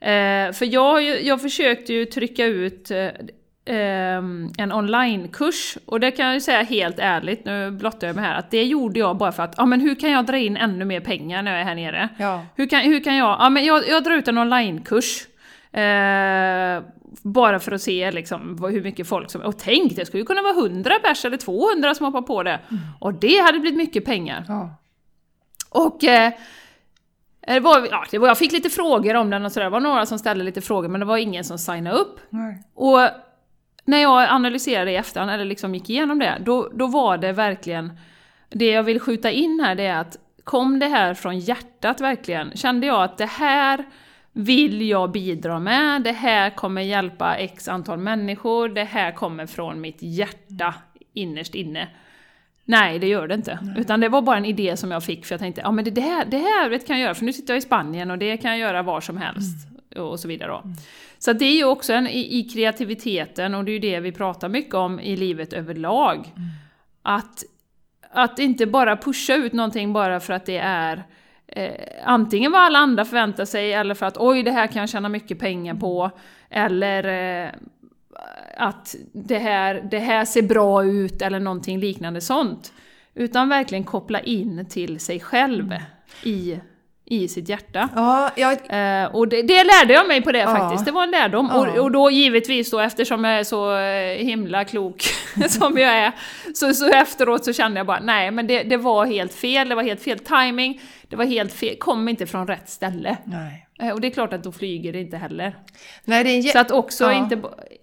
Eh, För jag, jag försökte ju trycka ut eh, ehm, en onlinekurs, och det kan jag ju säga helt ärligt, nu blottar jag mig här, att det gjorde jag bara för att, ja men hur kan jag dra in ännu mer pengar när jag är här nere? Ja. Hur kan, hur kan jag, ja men jag, jag drar ut en onlinekurs. Eh, bara för att se liksom, hur mycket folk som... Och tänk, det skulle ju kunna vara 100 pers eller 200 som hoppar på det. Och det hade blivit mycket pengar. Ja. Och... Eh, det var, ja, det var, jag fick lite frågor om den och sådär. Det var några som ställde lite frågor men det var ingen som signade upp. Nej. Och när jag analyserade i efterhand, eller liksom gick igenom det, då, då var det verkligen... Det jag vill skjuta in här det är att kom det här från hjärtat verkligen? Kände jag att det här vill jag bidra med, det här kommer hjälpa x antal människor, det här kommer från mitt hjärta innerst inne. Nej, det gör det inte. Utan det var bara en idé som jag fick för jag tänkte, ja men det, här, det här vet, kan jag göra, för nu sitter jag i Spanien och det kan jag göra var som helst. Och så vidare då. Så det är ju också en, i, i kreativiteten, och det är ju det vi pratar mycket om i livet överlag. Att, att inte bara pusha ut någonting bara för att det är eh, antingen vad alla andra förväntar sig, eller för att oj, det här kan jag tjäna mycket pengar på, eller eh, att det här, det här ser bra ut, eller någonting liknande sånt. Utan verkligen koppla in till sig själv i, i sitt hjärta. Ja, jag, Eh, och det, det lärde jag mig på det Ja. faktiskt, det var en lärdom. Ja. Och, och då givetvis då, eftersom jag är så eh, himla klok som jag är, så, så efteråt så kände jag bara nej men det, det var helt fel, det var helt fel timing, det var helt fel, kom inte från rätt ställe. nej. Eh, och det är klart att då flyger det inte heller. Nej, det är Så att också inte,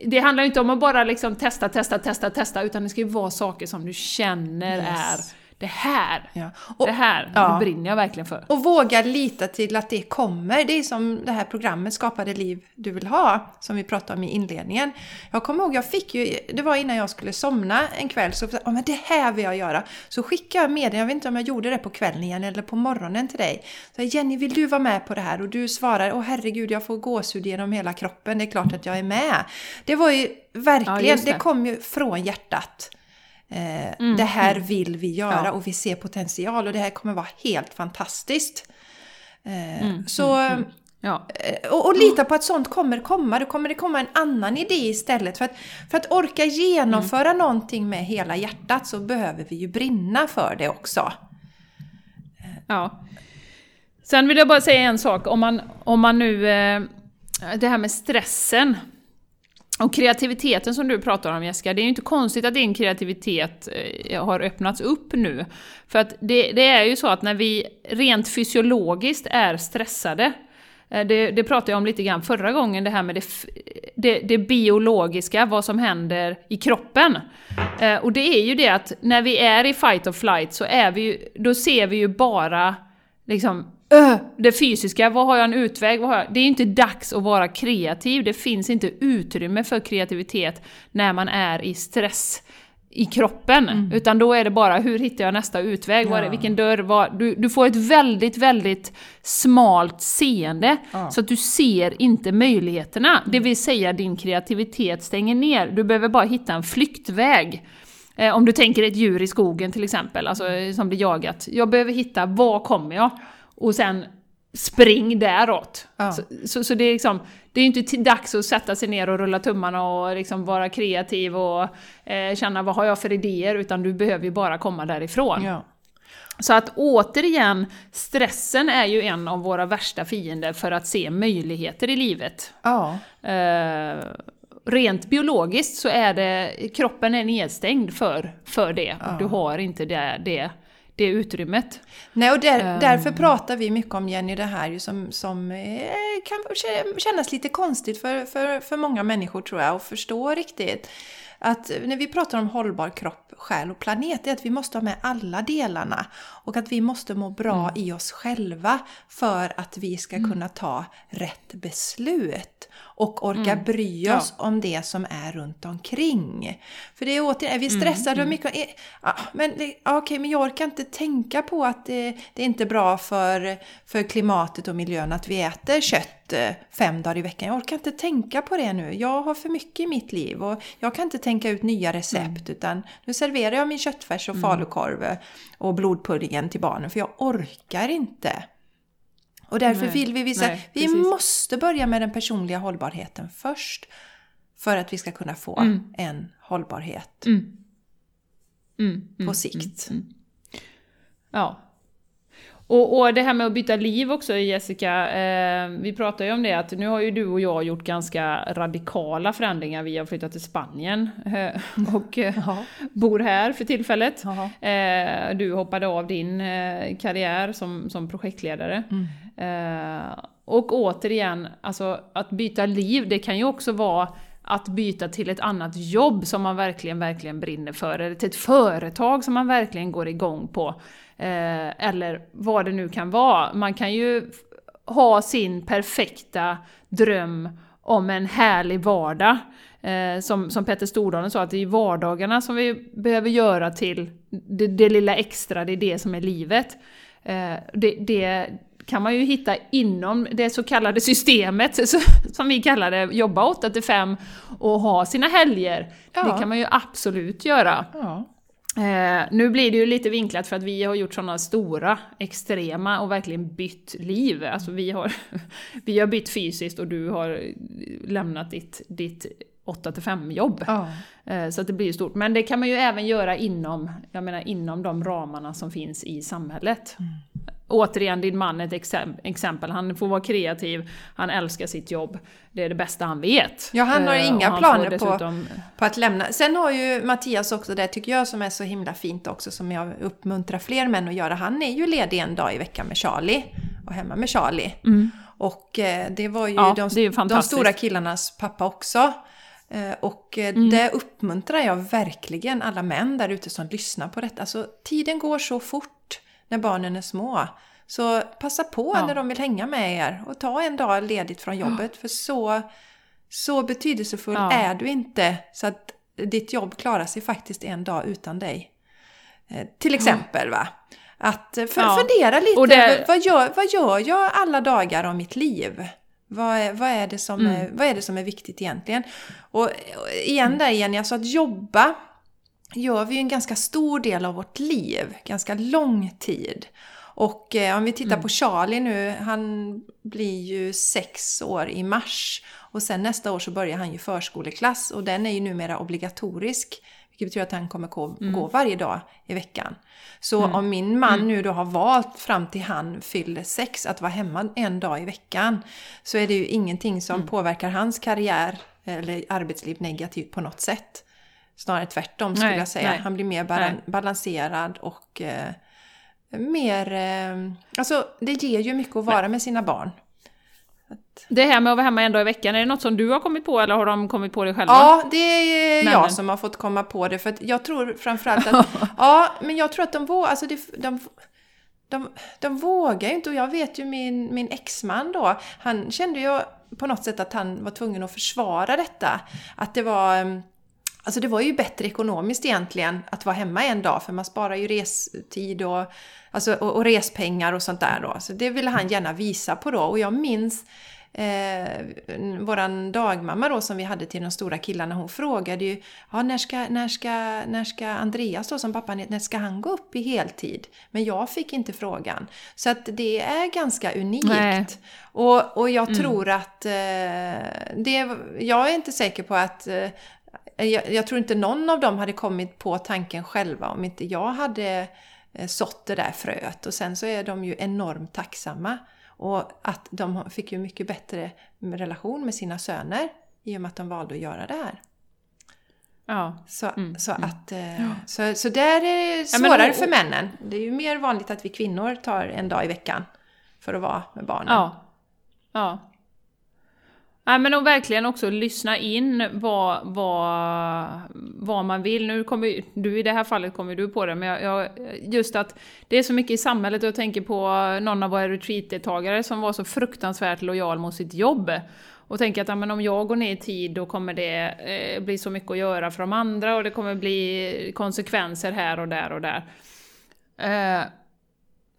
det handlar ju inte om att bara liksom testa, testa, testa, testa, utan det ska ju vara saker som du känner Yes. är det här, ja. och, det här, ja. det brinner jag verkligen för. och våga lita till att det kommer. Det är som det här programmet Skapa det liv du vill ha, som vi pratade om i inledningen. Jag kommer ihåg, jag fick ju, det var innan jag skulle somna en kväll, så ja, men det här vill jag göra. Så skickade jag med jag vet inte om jag gjorde det på kvällen igen eller på morgonen till dig. Så Jenny, vill du vara med på det här? Och du svarar, åh herregud, jag får gåshud genom hela kroppen, det är klart att jag är med. Det var ju Ja, verkligen, just det. det. kom ju från hjärtat. Eh, det här vill vi göra Mm, Ja. och vi ser potential och det här kommer vara helt fantastiskt. Eh, Mm, så, Ja. eh, och, och lita på att sånt kommer komma. Då kommer det komma en annan idé istället. För att, för att orka genomföra Mm. någonting med hela hjärtat så behöver vi ju brinna för det också. Ja. Sen vill jag bara säga en sak, om man, om man nu... Det här med stressen och kreativiteten som du pratar om Jessica, det är ju inte konstigt att din kreativitet eh, har öppnats upp nu. För att det, det är ju så att när vi rent fysiologiskt är stressade, eh, det, det pratade jag om lite grann förra gången, det här med det, det, det biologiska, vad som händer i kroppen. Eh, Och det är ju det att när vi är i fight or flight så är vi ju, då ser vi ju bara liksom "Öh, det fysiska, vad har jag en utväg? Vad har jag? Det är inte dags att vara kreativ, det finns inte utrymme för kreativitet när man är i stress i kroppen. Utan då är det bara, hur hittar jag nästa utväg? Var är, Ja. vilken dörr? Var, du, du får ett väldigt, väldigt smalt seende. Ja. Så att du ser inte möjligheterna. Det vill säga din kreativitet stänger ner. Du behöver bara hitta en flyktväg. Eh, om du tänker ett djur i skogen till exempel, alltså, som blir jagat. Jag behöver hitta, var kommer jag? Och sen spring däråt. Ja. Så, så, så det är liksom, det är ju inte dags att sätta sig ner och rulla tummarna och liksom vara kreativ och eh, känna vad har jag för idéer, utan du behöver ju bara komma därifrån. Ja. Så att återigen, stressen är ju en av våra värsta fiender för att se möjligheter i livet. Ja. Eh, rent biologiskt så är det, kroppen är nedstängd för, för det. Ja. Du har inte det, det, det utrymmet. Nej, och där, Ehm. därför pratar vi mycket om Jenny, det här ju som, som eh, kan kännas lite konstigt för, för, för många människor tror jag, att förstå riktigt. att när vi pratar om hållbar kropp, själ och planet, det är att vi måste ha med alla delarna. Och att vi måste må bra mm. i oss själva för att vi ska mm. kunna ta rätt beslut. Och orka mm. bry oss ja. om det som är runt omkring. För det är återigen, är vi mm, stressade mm. och mycket... Ja, men, ja, okej, men jag orkar inte tänka på att det, det är inte är bra för, för klimatet och miljön att vi äter kött eh, fem dagar i veckan. Jag orkar inte tänka på det nu. Jag har för mycket i mitt liv och jag kan inte tänka ut nya recept mm. utan nu serverar jag min köttfärs och mm. falukorv och blodpuddingen till barnen för jag orkar inte. Och därför nej, vill vi visa, nej, vi måste börja med den personliga hållbarheten först. För att vi ska kunna få mm. en hållbarhet mm. Mm, på mm, sikt. Mm, ja, och, och det här med att byta liv också Jessica, eh, vi pratar ju om det att nu har ju du och jag gjort ganska radikala förändringar. Vi har flyttat till Spanien eh, och eh, bor här för tillfället. Eh, du hoppade av din eh, karriär som, som projektledare. Eh, och återigen, alltså att byta liv, det kan ju också vara att byta till ett annat jobb som man verkligen, verkligen brinner för, eller till ett företag som man verkligen går igång på. Eh, eller vad det nu kan vara. Man kan ju ha sin perfekta dröm om en härlig vardag. Eh, som, som Petter Stordalen sa, att det är vardagarna som vi behöver göra till det, det lilla extra, det är det som är livet. Eh, det, det, kan man ju hitta inom det så kallade systemet, som vi kallar det, jobba 8 till 5 och ha sina helger. Ja. Det kan man ju absolut göra. Ja. Eh, nu blir det ju lite vinklat för att vi har gjort sådana stora, extrema och verkligen bytt liv. Alltså vi har, vi har bytt fysiskt och du har lämnat ditt, ditt 8 5 jobb. Ja. Eh, så att det blir stort. Men det kan man ju även göra inom, jag menar, inom de ramarna som finns i samhället. Mm. Återigen, din man är ett exempel. Han får vara kreativ, han älskar sitt jobb. Det är det bästa han vet. Ja, han har uh, inga han planer dessutom... på, på att lämna. Sen har ju Mattias också det, tycker jag, som är så himla fint också, som jag uppmuntrar fler män att göra. Han är ju ledig en dag i veckan med Charlie och hemma med Charlie. Mm. Och eh, det var ju ja, de, de, stora killarnas pappa också. Eh, och mm. det uppmuntrar jag verkligen alla män där ute som lyssnar på detta. Alltså, tiden går så fort när barnen är små. Så passa på ja. när de vill hänga med er och ta en dag ledigt från jobbet. Ja. För så, så betydelsefull ja. är du inte så att ditt jobb klarar sig faktiskt en dag utan dig. Eh, till exempel va. Att eh, för, fundera lite, det... vad, gör, vad gör jag alla dagar av mitt liv? Vad är, vad, är det som mm. är, vad är det som är viktigt egentligen? Och, och igen där Jenny, alltså att jobba gör vi ju en ganska stor del av vårt liv, ganska lång tid. Och eh, om vi tittar mm. på Charlie nu, han blir ju sex år i mars. Och sen nästa år så börjar han ju förskoleklass och den är ju numera obligatorisk. Vilket betyder att han kommer gå, mm. gå varje dag i veckan. Så mm. om min man mm. nu då har valt fram till han fyller sex att vara hemma en dag i veckan. Så är det ju ingenting som mm. påverkar hans karriär eller arbetsliv negativt på något sätt. Snarare tvärtom skulle nej, jag säga. Nej, han blir mer ba balanserad och eh, mer... Eh, alltså det ger ju mycket att vara med sina barn. Det här med att vara hemma en dag i veckan, är det något som du har kommit på eller har de kommit på det själva? Ja, det är Männen. jag som har fått komma på det. För att jag tror framförallt att... ja, men jag tror att de vågar... Alltså det, de, de, de vågar ju inte och jag vet ju min, min exman då, han kände ju på något sätt att han var tvungen att försvara detta. Att det var Alltså det var ju bättre ekonomiskt egentligen att vara hemma en dag för man sparar ju restid och, alltså, och, och respengar och sånt där då. Så det ville han gärna visa på då och jag minns eh, våran dagmamma då som vi hade till de stora killarna, hon frågade ju ja, när, ska, när, ska, när ska Andreas då som pappa, när ska han gå upp i heltid? Men jag fick inte frågan. Så att det är ganska unikt. Och, och jag mm. tror att eh, det, jag är inte säker på att eh, jag, jag, tror inte någon av dem hade kommit på tanken själva om inte jag hade eh, sått det där fröet. Och sen så är de ju enormt tacksamma. Och att de fick ju mycket bättre relation med sina söner i och med att de valde att göra det här. Ja. Så, mm, så mm. att... Eh, ja. Så, så där är det svårare ja, men, för männen. Det är ju mer vanligt att vi kvinnor tar en dag i veckan för att vara med barnen. Ja. Ja. Nej, men och verkligen också lyssna in vad, vad, vad man vill. Nu kommer du i det här fallet kommer du på det, men jag, jag, just att det är så mycket i samhället och jag tänker på någon av våra retreatdeltagare som var så fruktansvärt lojal mot sitt jobb. Och tänker att ja, men om jag går ner i tid då kommer det eh, bli så mycket att göra för de andra och det kommer bli konsekvenser här och där och där. Eh,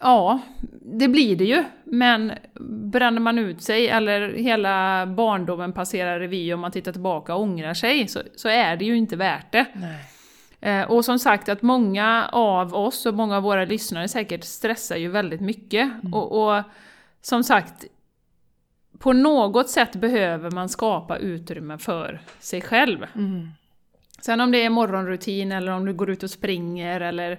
Ja, det blir det ju. Men bränner man ut sig eller hela barndomen passerar revy och man tittar tillbaka och ångrar sig så, så är det ju inte värt det. Eh, och som sagt att många av oss och många av våra lyssnare säkert stressar ju väldigt mycket. Mm. Och, och, som sagt, på något sätt behöver man skapa utrymme för sig själv. Mm. Sen om det är morgonrutin eller om du går ut och springer eller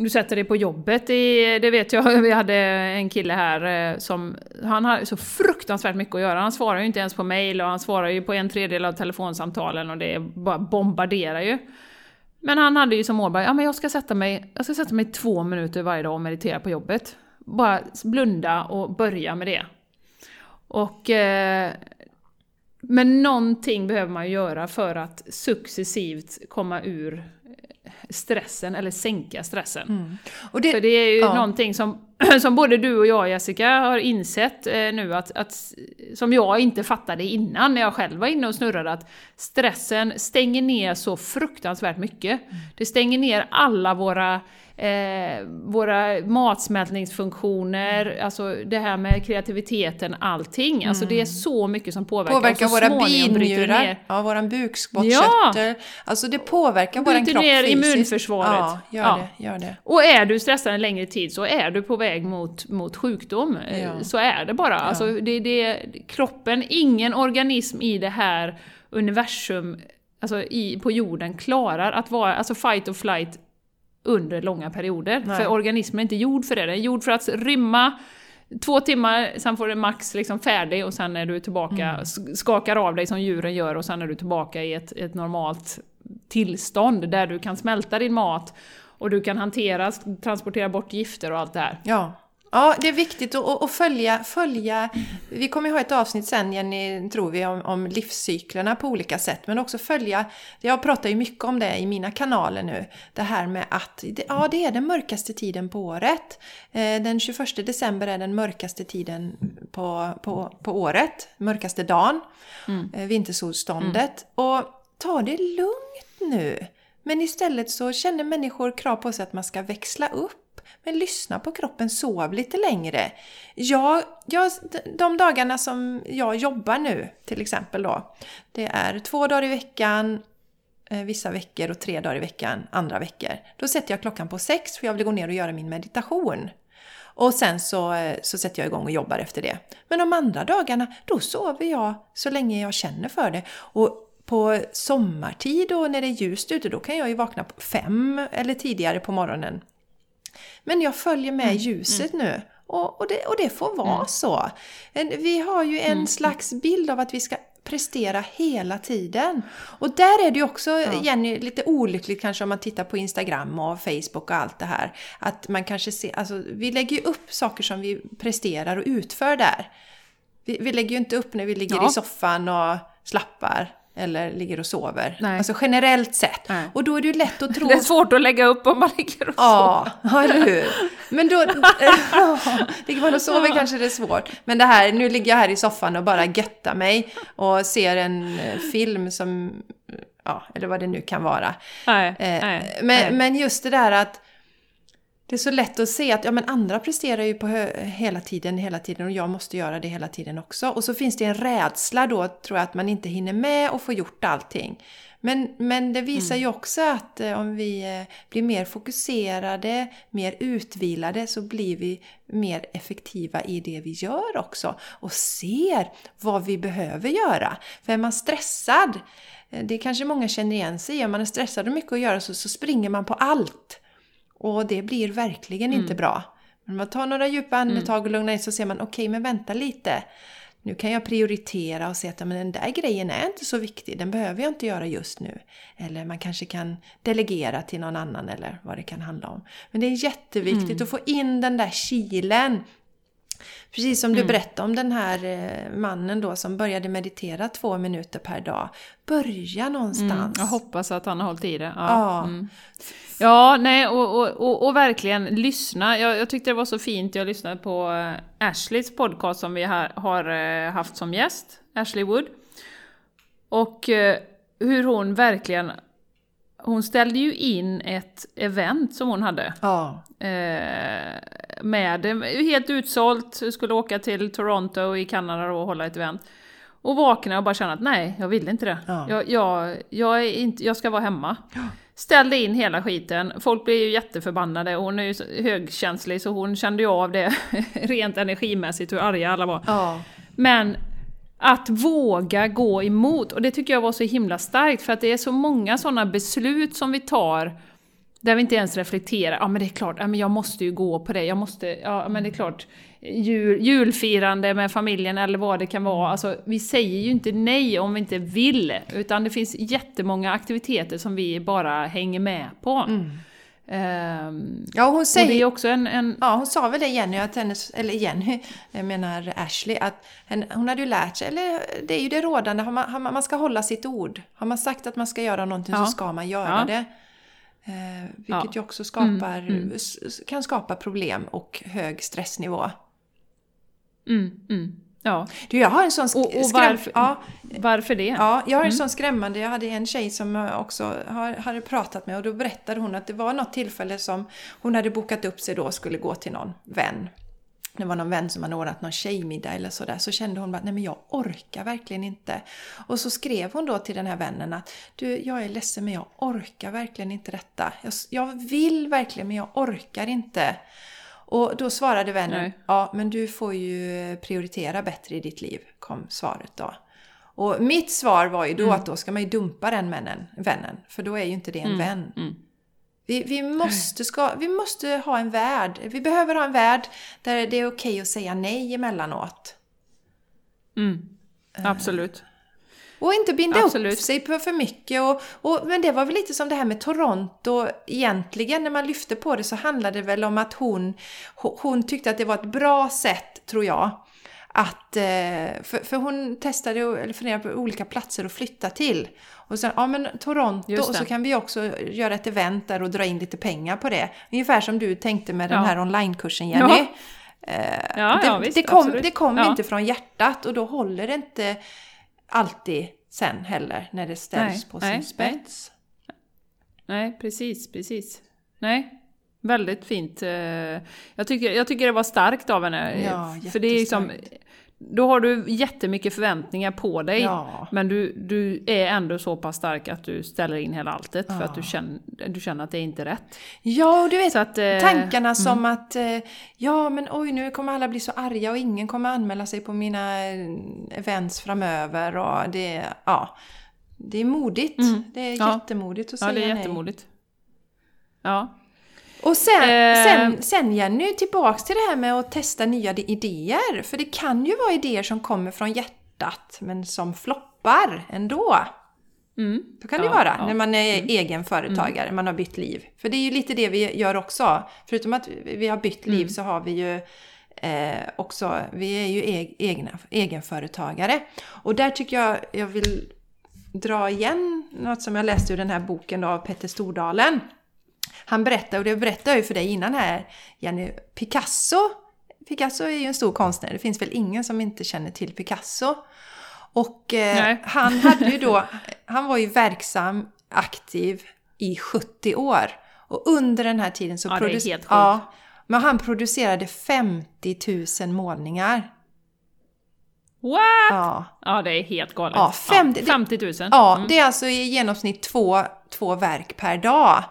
om du sätter dig på jobbet, det vet jag, vi hade en kille här eh, som, han hade så fruktansvärt mycket att göra. Han svarar ju inte ens på mail och han svarar ju på en tredjedel av telefonsamtalen och det bara bombarderar ju. Men han hade ju som mål bara, ja men jag ska sätta mig, jag ska sätta mig två minuter varje dag och meditera på jobbet. Bara blunda och börja med det. Och... Eh, men någonting behöver man ju göra för att successivt komma ur stressen, eller sänka stressen. Mm. Och det, För det är ju ja. någonting som, som både du och jag Jessica har insett eh, nu att, att, som jag inte fattade innan när jag själv var inne och snurrade, att stressen stänger ner så fruktansvärt mycket. Mm. Det stänger ner alla våra eh, våra matsmältningsfunktioner, alltså det här med kreativiteten, allting. Mm. Alltså det är mm. så mycket som påverkar. Påverkar våra binjurar, ja, våran bukspottkörtel. Ja. Alltså det påverkar vår kropp ner fysiskt. immunförsvaret. Ja, gör, ja. Det, gör det. Och är du stressad en längre tid så är du på väg mot, mot sjukdom. Eh, ja. Så är det bara. Alltså det, det, kroppen, ingen organism i det här universum alltså i, på jorden klarar att vara, alltså fight or flight under långa perioder. Nej. För organismen är inte gjord för det. Den är gjord för att rymma två timmar, sen får du max liksom färdig och sen är du tillbaka, mm. skakar av dig som djuren gör och sen är du tillbaka i ett, ett normalt tillstånd där du kan smälta din mat och du kan hantera, transportera bort gifter och allt det här. Ja. Ja, det är viktigt att, att följa, följa... Vi kommer ju ha ett avsnitt sen, Jenny, tror vi, om, om livscyklerna på olika sätt. Men också följa... Jag pratar ju mycket om det i mina kanaler nu. Det här med att ja, det är den mörkaste tiden på året. Eh, den 21 december är den mörkaste tiden på, på, på året. Mörkaste dagen. Mm. Eh, vintersolståndet. Mm. Och ta det lugnt nu. Men istället så känner människor krav på sig att man ska växla upp men lyssna på kroppen, sov lite längre. Jag, jag, de dagarna som jag jobbar nu till exempel då, det är två dagar i veckan, eh, vissa veckor och tre dagar i veckan andra veckor. Då sätter jag klockan på sex för jag vill gå ner och göra min meditation. Och sen så, eh, så sätter jag igång och jobbar efter det. Men de andra dagarna, då sover jag så länge jag känner för det. Och på sommartid och när det är ljust ute, då kan jag ju vakna fem eller tidigare på morgonen men jag följer med mm. ljuset mm. nu. Och, och, det, och det får vara mm. så. Vi har ju en mm. slags bild av att vi ska prestera hela tiden. Och där är det ju också, ja. Jenny, lite olyckligt kanske om man tittar på Instagram och Facebook och allt det här. Att man kanske ser, alltså vi lägger ju upp saker som vi presterar och utför där. Vi, vi lägger ju inte upp när vi ligger ja. i soffan och slappar eller ligger och sover. Nej. Alltså generellt sett. Nej. Och då är det ju lätt att tro... Det är svårt att lägga upp om man ligger och sover. Ja, eller hur? Men då... ligger man och sover ja. kanske det är svårt. Men det här, nu ligger jag här i soffan och bara göttar mig och ser en eh, film som... Ja, eller vad det nu kan vara. Nej, eh, men, nej. men just det där att det är så lätt att se att ja, men andra presterar ju på hela tiden, hela tiden och jag måste göra det hela tiden också. Och så finns det en rädsla då, tror jag, att man inte hinner med och få gjort allting. Men, men det visar mm. ju också att eh, om vi eh, blir mer fokuserade, mer utvilade så blir vi mer effektiva i det vi gör också. Och ser vad vi behöver göra. För är man stressad, eh, det kanske många känner igen sig i, om man är stressad och mycket att göra så, så springer man på allt. Och det blir verkligen mm. inte bra. Men man tar några djupa mm. andetag och lugnar in så ser man, okej okay, men vänta lite. Nu kan jag prioritera och se att men den där grejen är inte så viktig, den behöver jag inte göra just nu. Eller man kanske kan delegera till någon annan eller vad det kan handla om. Men det är jätteviktigt mm. att få in den där kilen Precis som du berättade om den här eh, mannen då som började meditera två minuter per dag. Börja någonstans. Mm, jag hoppas att han har hållit i det. Ja, Ja. mm. ja nej, och, och, och, och verkligen lyssna. Jag, jag tyckte det var så fint, jag lyssnade på eh, Ashleys podcast som vi har, har eh, haft som gäst, Ashley Wood. Och hur hon verkligen... Hon ställde ju in ett event som hon hade. Ja. Eh, med helt utsålt, skulle åka till Toronto i Kanada och hålla ett event. Och vaknade och bara kände att nej, jag vill inte det. Ja. Jag, jag, jag, är inte, jag ska vara hemma. Ställde in hela skiten. Folk blev ju jätteförbannade. Hon är ju högkänslig så hon kände ju av det rent energimässigt hur arga alla var. Ja. Men att våga gå emot, och det tycker jag var så himla starkt för att det är så många sådana beslut som vi tar där vi inte ens reflekterar, ja men det är klart, ja, men jag måste ju gå på det, jag måste, ja men det är klart, jul, julfirande med familjen eller vad det kan vara, alltså vi säger ju inte nej om vi inte vill, utan det finns jättemånga aktiviteter som vi bara hänger med på. Ehm, Ja, hon och det säger... är också en, en Ja, hon sa väl det Jenny, att hennes, eller Jenny, jag menar Ashley, att hon hade ju lärt sig, eller det är ju det rådande, man, man ska hålla sitt ord. Har man sagt att man ska göra någonting Ja. så ska man göra Ja. det. Eh, vilket Ja. ju också skapar, Mm, s- kan skapa problem och hög stressnivå. mm, mm, ja. Du, jag har en sån Och- och varför- Ja, Varför det? Ja, jag har en sån skrämmande, jag hade en tjej som jag också har, hade pratat med och då berättade hon att det var något tillfälle som hon hade bokat upp sig då och skulle gå till någon vän. Det var någon vän som hade ordnat någon tjejmiddag eller sådär. Så kände hon bara, nej men jag orkar verkligen inte. Och så skrev hon då till den här vännen att du, jag är ledsen men jag orkar verkligen inte detta. Jag, jag vill verkligen men jag orkar inte. Och då svarade vännen, Nej. ja men du får ju prioritera bättre i ditt liv, kom svaret då. Och mitt svar var ju då Mm. att då ska man ju dumpa den vännen, vännen för då är ju inte det en vän. mm. Vi, vi, måste ska, vi måste ha en värld, vi behöver ha en värld där det är okej att säga nej emellanåt. Mm. Absolut. Och inte binda Absolut. upp sig på för mycket. Och, och, men det var väl lite som det här med Toronto. Egentligen när man lyfte på det så handlade det väl om att hon, hon, hon tyckte att det var ett bra sätt, tror jag. Att, eh, för, för hon testade och- funderade på olika platser att flytta till. Och sen, ja men Toronto, och så kan vi också göra ett event där och dra in lite pengar på det. Ungefär som du tänkte med den Ja. här onlinekursen Jenny. Ja. Eh, Ja, det, ja, visst, det kom, det kom Ja. inte från hjärtat och då håller det inte alltid sen heller när det ställs Nej, på nej, sin spets. Nej, precis, precis. Nej, väldigt fint. eh, Jag tycker, jag tycker det var starkt av henne. Ja, för det är liksom, då har du jättemycket förväntningar på dig. Ja. Men du, du är ändå så pass stark att du ställer in hela alltet för Ja. att du känner, du känner att det är inte rätt. Ja, och du vet att, eh, tankarna som att eh, ja men oj nu kommer alla bli så arga och ingen kommer anmäla sig på mina events framöver och det, ja, det är modigt. Mm. Det är Ja. jättemodigt att Ja, säga det är nej. jättemodigt. Ja. Och sen, Eh. sen, sen Jenny, tillbaks till det här med att testa nya idéer. För det kan ju vara idéer som kommer från hjärtat men som floppar ändå. Mm. Så kan det Ja, vara ja. Mm. när man är egen företagare, man har bytt liv. För det är ju lite det vi gör också. Förutom att vi har bytt liv Mm. så har vi ju eh, också, vi är ju eg, egna, egenföretagare. Och där tycker jag jag vill dra igen något som jag läste ur den här boken då, av Petter Stordalen. Han berättar, och det berättade jag ju för dig innan här, Jenny, Picasso. Picasso är ju en stor konstnär, det finns väl ingen som inte känner till Picasso. Och eh, han hade ju då, han var ju verksam, aktiv i 70 år. Och under den här tiden så Ja, det är produc- helt sjukt. ja, men han producerade 50 000 målningar. What? Ja, Ja, det är helt galet. Ja, 50 ja, 50 000. ja Mm. det är alltså i genomsnitt två, två verk per dag.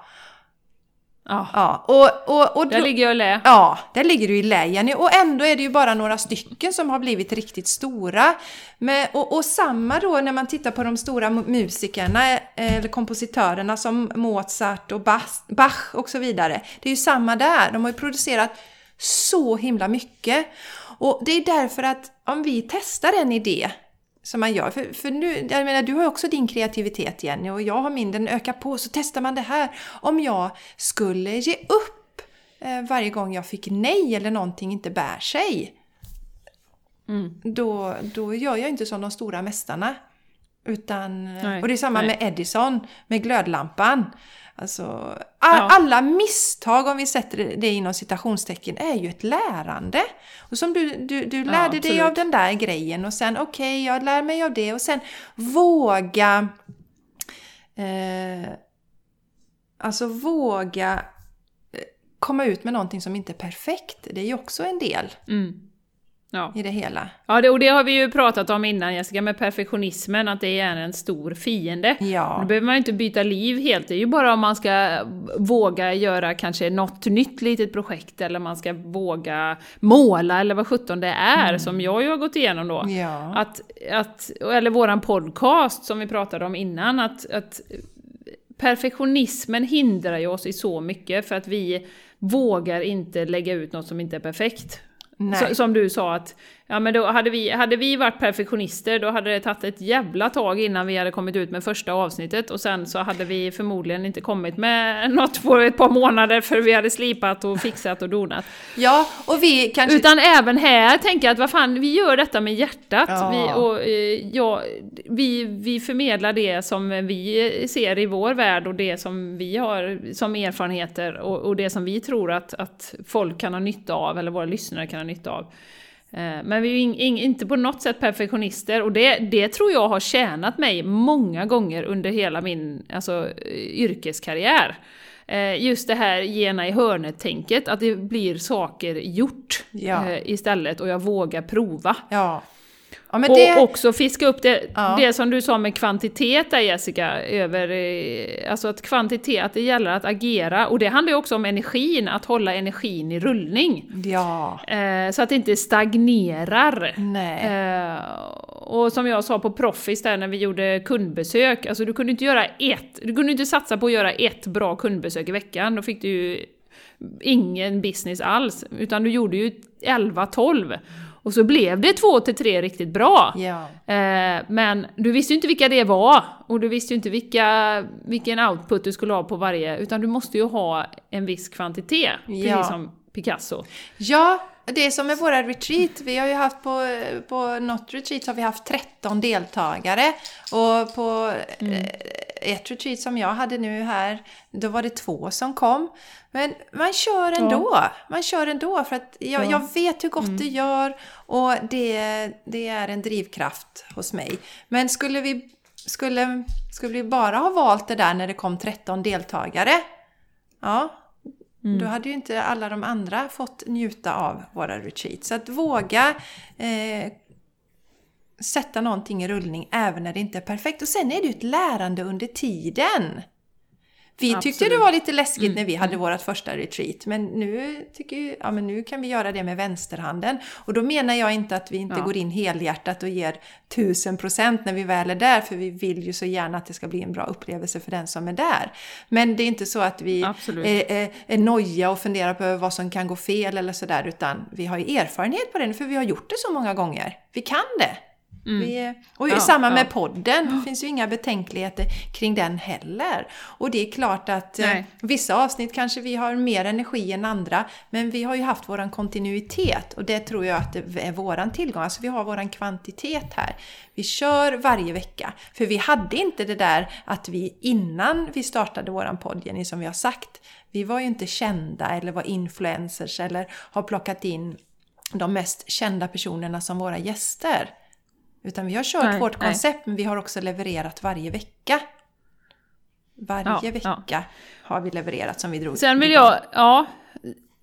Ja. Ja, och, och, och Där ligger jag och lä. Ja, där ligger du i lä Jenny. Och ändå är det ju bara några stycken som har blivit riktigt stora. Men, och, och samma då när man tittar på de stora mu- musikerna eh, eller kompositörerna som Mozart och Bach, Bach och så vidare. Det är ju samma där. De har ju producerat så himla mycket. Och det är därför att om vi testar en idé som man gör. För, för nu, jag menar, du har ju också din kreativitet Jenny och jag har min, den ökar på. Så testar man det här. Om jag skulle ge upp eh, varje gång jag fick nej eller någonting inte bär sig. Mm. då, då gör jag inte som de stora mästarna. Utan, Nej, och det är samma nej. med Edison, med glödlampan. Alltså, Ja. Alla misstag, om vi sätter det- inom citationstecken, är ju ett lärande. Och som du, du, du lärde dig absolut. av den där grejen och sen okej, jag lär mig av det och sen våga eh, Alltså våga eh, komma ut med någonting som inte är perfekt. Det är ju också en del Mm. Ja. i det hela. Ja, det, och det har vi ju pratat om innan Jessica, med perfektionismen, att det är en stor fiende. Ja. Då behöver man ju inte byta liv helt, det är ju bara om man ska våga göra kanske något nytt litet projekt, eller man ska våga måla, eller vad sjutton det är, som jag ju har gått igenom då. Mm. Ja. Att, att, eller våran podcast som vi pratade om innan, att, att perfektionismen hindrar ju oss i så mycket för att vi vågar inte lägga ut något som inte är perfekt. Nej. Som du sa att, ja men då hade vi, hade vi varit perfektionister då hade det tagit ett jävla tag innan vi hade kommit ut med första avsnittet och sen så hade vi förmodligen inte kommit med något på ett par månader för vi hade slipat och fixat och donat. Ja, och vi kanske... Utan även här tänker jag att vad fan, vi gör detta med hjärtat. Ja. Vi, och, eh, ja, vi, vi förmedlar det som vi ser i vår värld och det som vi har som erfarenheter och, och det som vi tror att, att folk kan ha nytta av, eller våra lyssnare kan ha nytta av. Eh, Men vi är ju in, in, inte på något sätt perfektionister och det, det tror jag har tjänat mig många gånger under hela min alltså, eh, yrkeskarriär. Eh, Just det här gena i hörnet-tänket, att det blir saker gjort Ja. istället och jag vågar prova. Ja. Ja Och det... också fiska upp det, Ja. det som du sa med kvantitet där Jessica, över, eh, alltså att kvantitet, att det gäller att agera. Och det handlar ju också om energin, att hålla energin i rullning. Ja. Eh, så att det inte stagnerar. Eh, och som jag sa på Proffis där när vi gjorde kundbesök, alltså du kunde inte göra ett, du kunde inte satsa på att göra ett bra kundbesök i veckan, då fick du ju ingen business alls, utan du gjorde ju 11-12. Och så blev det två till tre riktigt bra. Ja. Eh, men du visste ju inte vilka det var, och du visste ju inte vilka, vilken output du skulle ha på varje, utan du måste ju ha en viss kvantitet, Ja. precis som Picasso. Ja, det är som med våra retreat. Vi har ju haft på, på något retreat har vi haft 13 deltagare. Och på eh, ett retreat som jag hade nu här, då var det två som kom. Men man kör ändå. Man kör ändå för att jag, Ja. jag vet hur gott det gör och det, det är en drivkraft hos mig. Men skulle vi, skulle, skulle vi bara ha valt det där när det kom 13 deltagare, ja, då hade ju inte alla de andra fått njuta av våra retreats. Så att våga eh, sätta någonting i rullning även när det inte är perfekt. Och sen är det ju ett lärande under tiden. Vi tyckte Absolut. det var lite läskigt när vi hade vårt första retreat, men nu, tycker ja, men nu kan vi göra det med vänsterhanden. Och då menar jag inte att vi inte Ja. går in helhjärtat och ger tusen procent när vi väl är där, för vi vill ju så gärna att det ska bli en bra upplevelse för den som är där. Men det är inte så att vi är, är, är nojiga och funderar på vad som kan gå fel eller sådär, utan vi har ju erfarenhet på det, för vi har gjort det så många gånger. Vi kan det. Vi, är- och Mm. Ja, samma med ja. podden, det finns ju inga betänkligheter kring den heller. Och det är klart att eh, vissa avsnitt kanske vi har mer energi än andra, men vi har ju haft våran kontinuitet och det tror jag att det är våran tillgång. Alltså vi har våran kvantitet här. Vi kör varje vecka, för vi hade inte det där att vi innan vi startade våran podd, Jenny, som vi har sagt, vi var ju inte kända eller var influencers eller har plockat in de mest kända personerna som våra gäster. Utan vi har kört Nej, vårt nej. koncept, men vi har också levererat varje vecka. Varje Ja, vecka ja. har vi levererat som vi drog Sen vill jag, ja,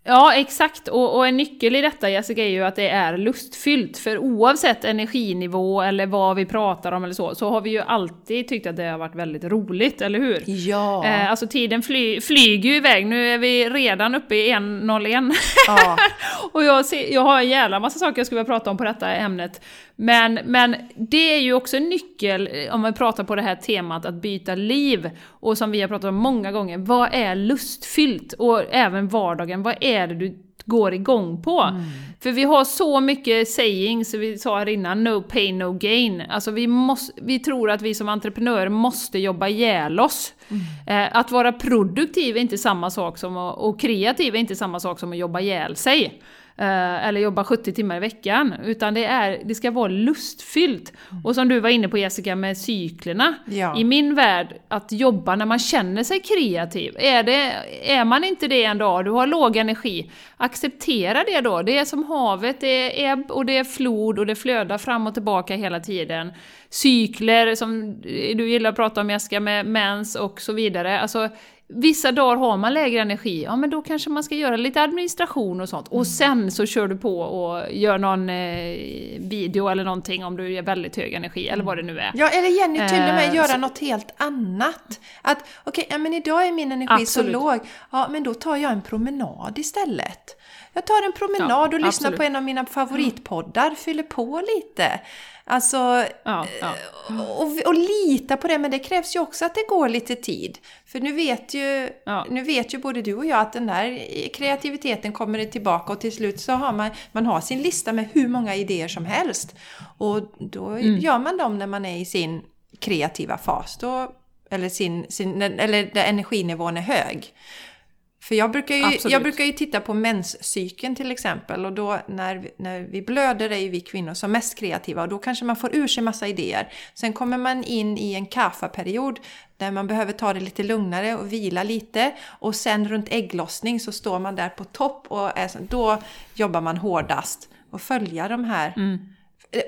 ja exakt, och, och en nyckel i detta Jessica är ju att det är lustfyllt, för oavsett energinivå eller vad vi pratar om eller så, så har vi ju alltid tyckt att det har varit väldigt roligt, eller hur? Ja. Eh, alltså tiden fly, flyger ju iväg, nu är vi redan uppe i 1.01. ja. Och jag, ser, jag har en jävla massa saker jag skulle vilja prata om på detta ämnet. Men, men det är ju också en nyckel, eh, om man pratar på det här temat, att byta liv. Och som vi har pratat om många gånger, vad är lustfyllt? Och även vardagen, vad är det du går igång på? För vi har så mycket sayings, vi sa här innan, no pain, no gain. Alltså vi, måste, vi tror att vi som entreprenörer måste jobba ihjäl oss. Eh, att vara produktiv är inte samma sak som att, och kreativ är inte samma sak som att jobba ihjäl sig. Eh, eller jobba 70 timmar i veckan. Utan det, är, det ska vara lustfyllt. Och som du var inne på Jessica med cyklerna. Ja. I min värld, att jobba när man känner sig kreativ. Är, det, är man inte det en dag, du har låg energi, acceptera det då. Det är som havet, det är ebb och det är flod och det flödar fram och tillbaka hela tiden. Cykler som du gillar att prata om Jessica, med mens och så vidare. Alltså, Vissa dagar har man lägre energi, ja men då kanske man ska göra lite administration och sånt. Och sen så kör du på och gör någon eh, video eller någonting om du är väldigt hög energi, eller vad det nu är. Ja, eller Jenny till och med Eh, göra så- något helt annat. Att okej, ja, men idag är min energi Absolut. så låg. Ja, men då tar jag en promenad istället. Jag tar en promenad Ja, och lyssnar absolut. på en av mina favoritpoddar, fyller på lite. Alltså, Ja, ja. och, och lita på det, men det krävs ju också att det går lite tid. För nu vet ju, Ja. nu vet ju både du och jag att den där kreativiteten kommer tillbaka och till slut så har man, man har sin lista med hur många idéer som helst. Och då Mm. gör man dem när man är i sin kreativa fas. Då, eller, sin, sin, eller där energinivån är hög. För jag brukar, ju, Absolut. jag brukar ju titta på menscykeln till exempel och då när vi, när vi blöder är ju vi kvinnor som mest kreativa och då kanske man får ur sig massa idéer. Sen kommer man in i en kaffaperiod där man behöver ta det lite lugnare och vila lite och sen runt ägglossning så står man där på topp och är, då jobbar man hårdast och följa de här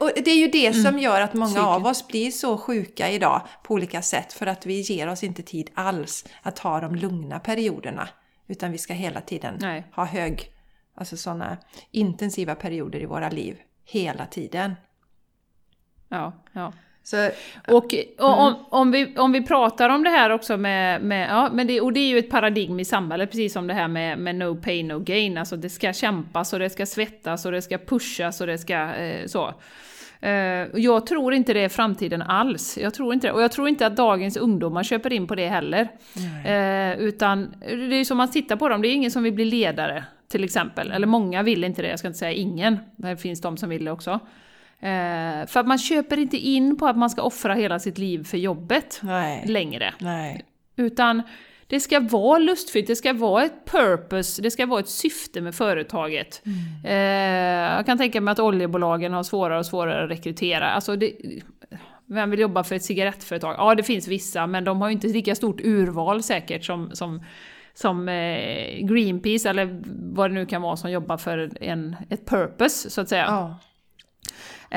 och det är ju det som gör att många Cykeln. av oss blir så sjuka idag på olika sätt för att vi ger oss inte tid alls att ha de lugna perioderna. Utan vi ska hela tiden Nej. ha hög, alltså sådana intensiva perioder i våra liv. Hela tiden. Ja, ja. Så, Och, och om, om, vi, om vi pratar om det här också med, med ja, men det, och det är ju ett paradigm i samhället, precis som det här med, med no pain no gain, alltså det ska kämpas och det ska svettas och det ska pushas och det ska eh, så. Eh, jag tror inte det är framtiden alls. Jag tror inte det. Och jag tror inte att dagens ungdomar köper in på det heller. Eh, utan det är som man tittar på dem, det är ingen som vill bli ledare till exempel. Eller många vill inte det, jag ska inte säga ingen. Det finns de som vill det också. Eh, för att man köper inte in på att man ska offra hela sitt liv för jobbet nej. längre. Nej. Utan det ska vara lustfyllt, det ska vara ett purpose, det ska vara ett syfte med företaget. Eh, jag kan tänka mig att oljebolagen har svårare och svårare att rekrytera. Alltså det, vem vill jobba för ett cigarettföretag? Ja, det finns vissa, men de har ju inte lika stort urval säkert som, som, som eh, Greenpeace eller vad det nu kan vara som jobbar för en, ett purpose, så att säga. Ja.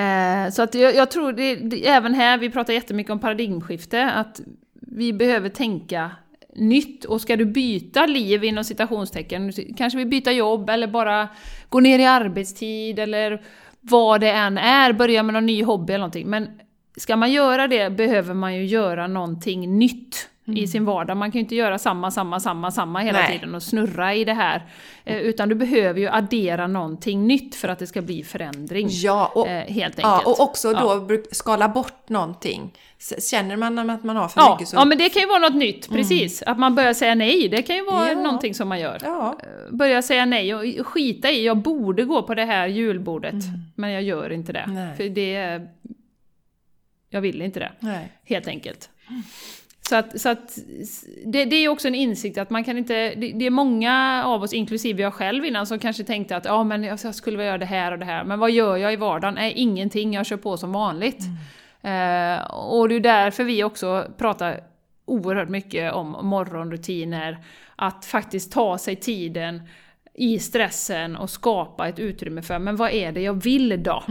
Eh, så att jag, jag tror, det, det, även här, vi pratar jättemycket om paradigmskifte, att vi behöver tänka nytt. Och ska du byta liv inom citationstecken, kanske vi byta jobb eller bara gå ner i arbetstid eller vad det än är, börja med någon ny hobby eller någonting. Men ska man göra det behöver man ju göra någonting nytt i sin vardag. Man kan ju inte göra samma, samma, samma, samma hela Nej. tiden och snurra i det här. Eh, utan du behöver ju addera någonting nytt för att det ska bli förändring. Ja, och, Eh, helt enkelt. ja, och också då Ja. skala bort någonting. Känner man att man har för Ja, mycket så... ja, men det kan ju vara något nytt, precis. Att man börjar säga nej, det kan ju vara Ja. någonting som man gör. Ja. Börja säga nej och skita i, jag borde gå på det här julbordet, men jag gör inte det. Nej. För det... Jag vill inte det, Nej. helt enkelt. Så att, så att det, det är också en insikt att man kan inte... Det, det är många av oss, inklusive jag själv innan, som kanske tänkte att ja, men jag skulle vilja göra det här och det här. Men vad gör jag i vardagen? Nej, ingenting. Jag kör på som vanligt. Eh, och det är därför vi också pratar oerhört mycket om morgonrutiner. Att faktiskt ta sig tiden i stressen och skapa ett utrymme för, men vad är det jag vill då?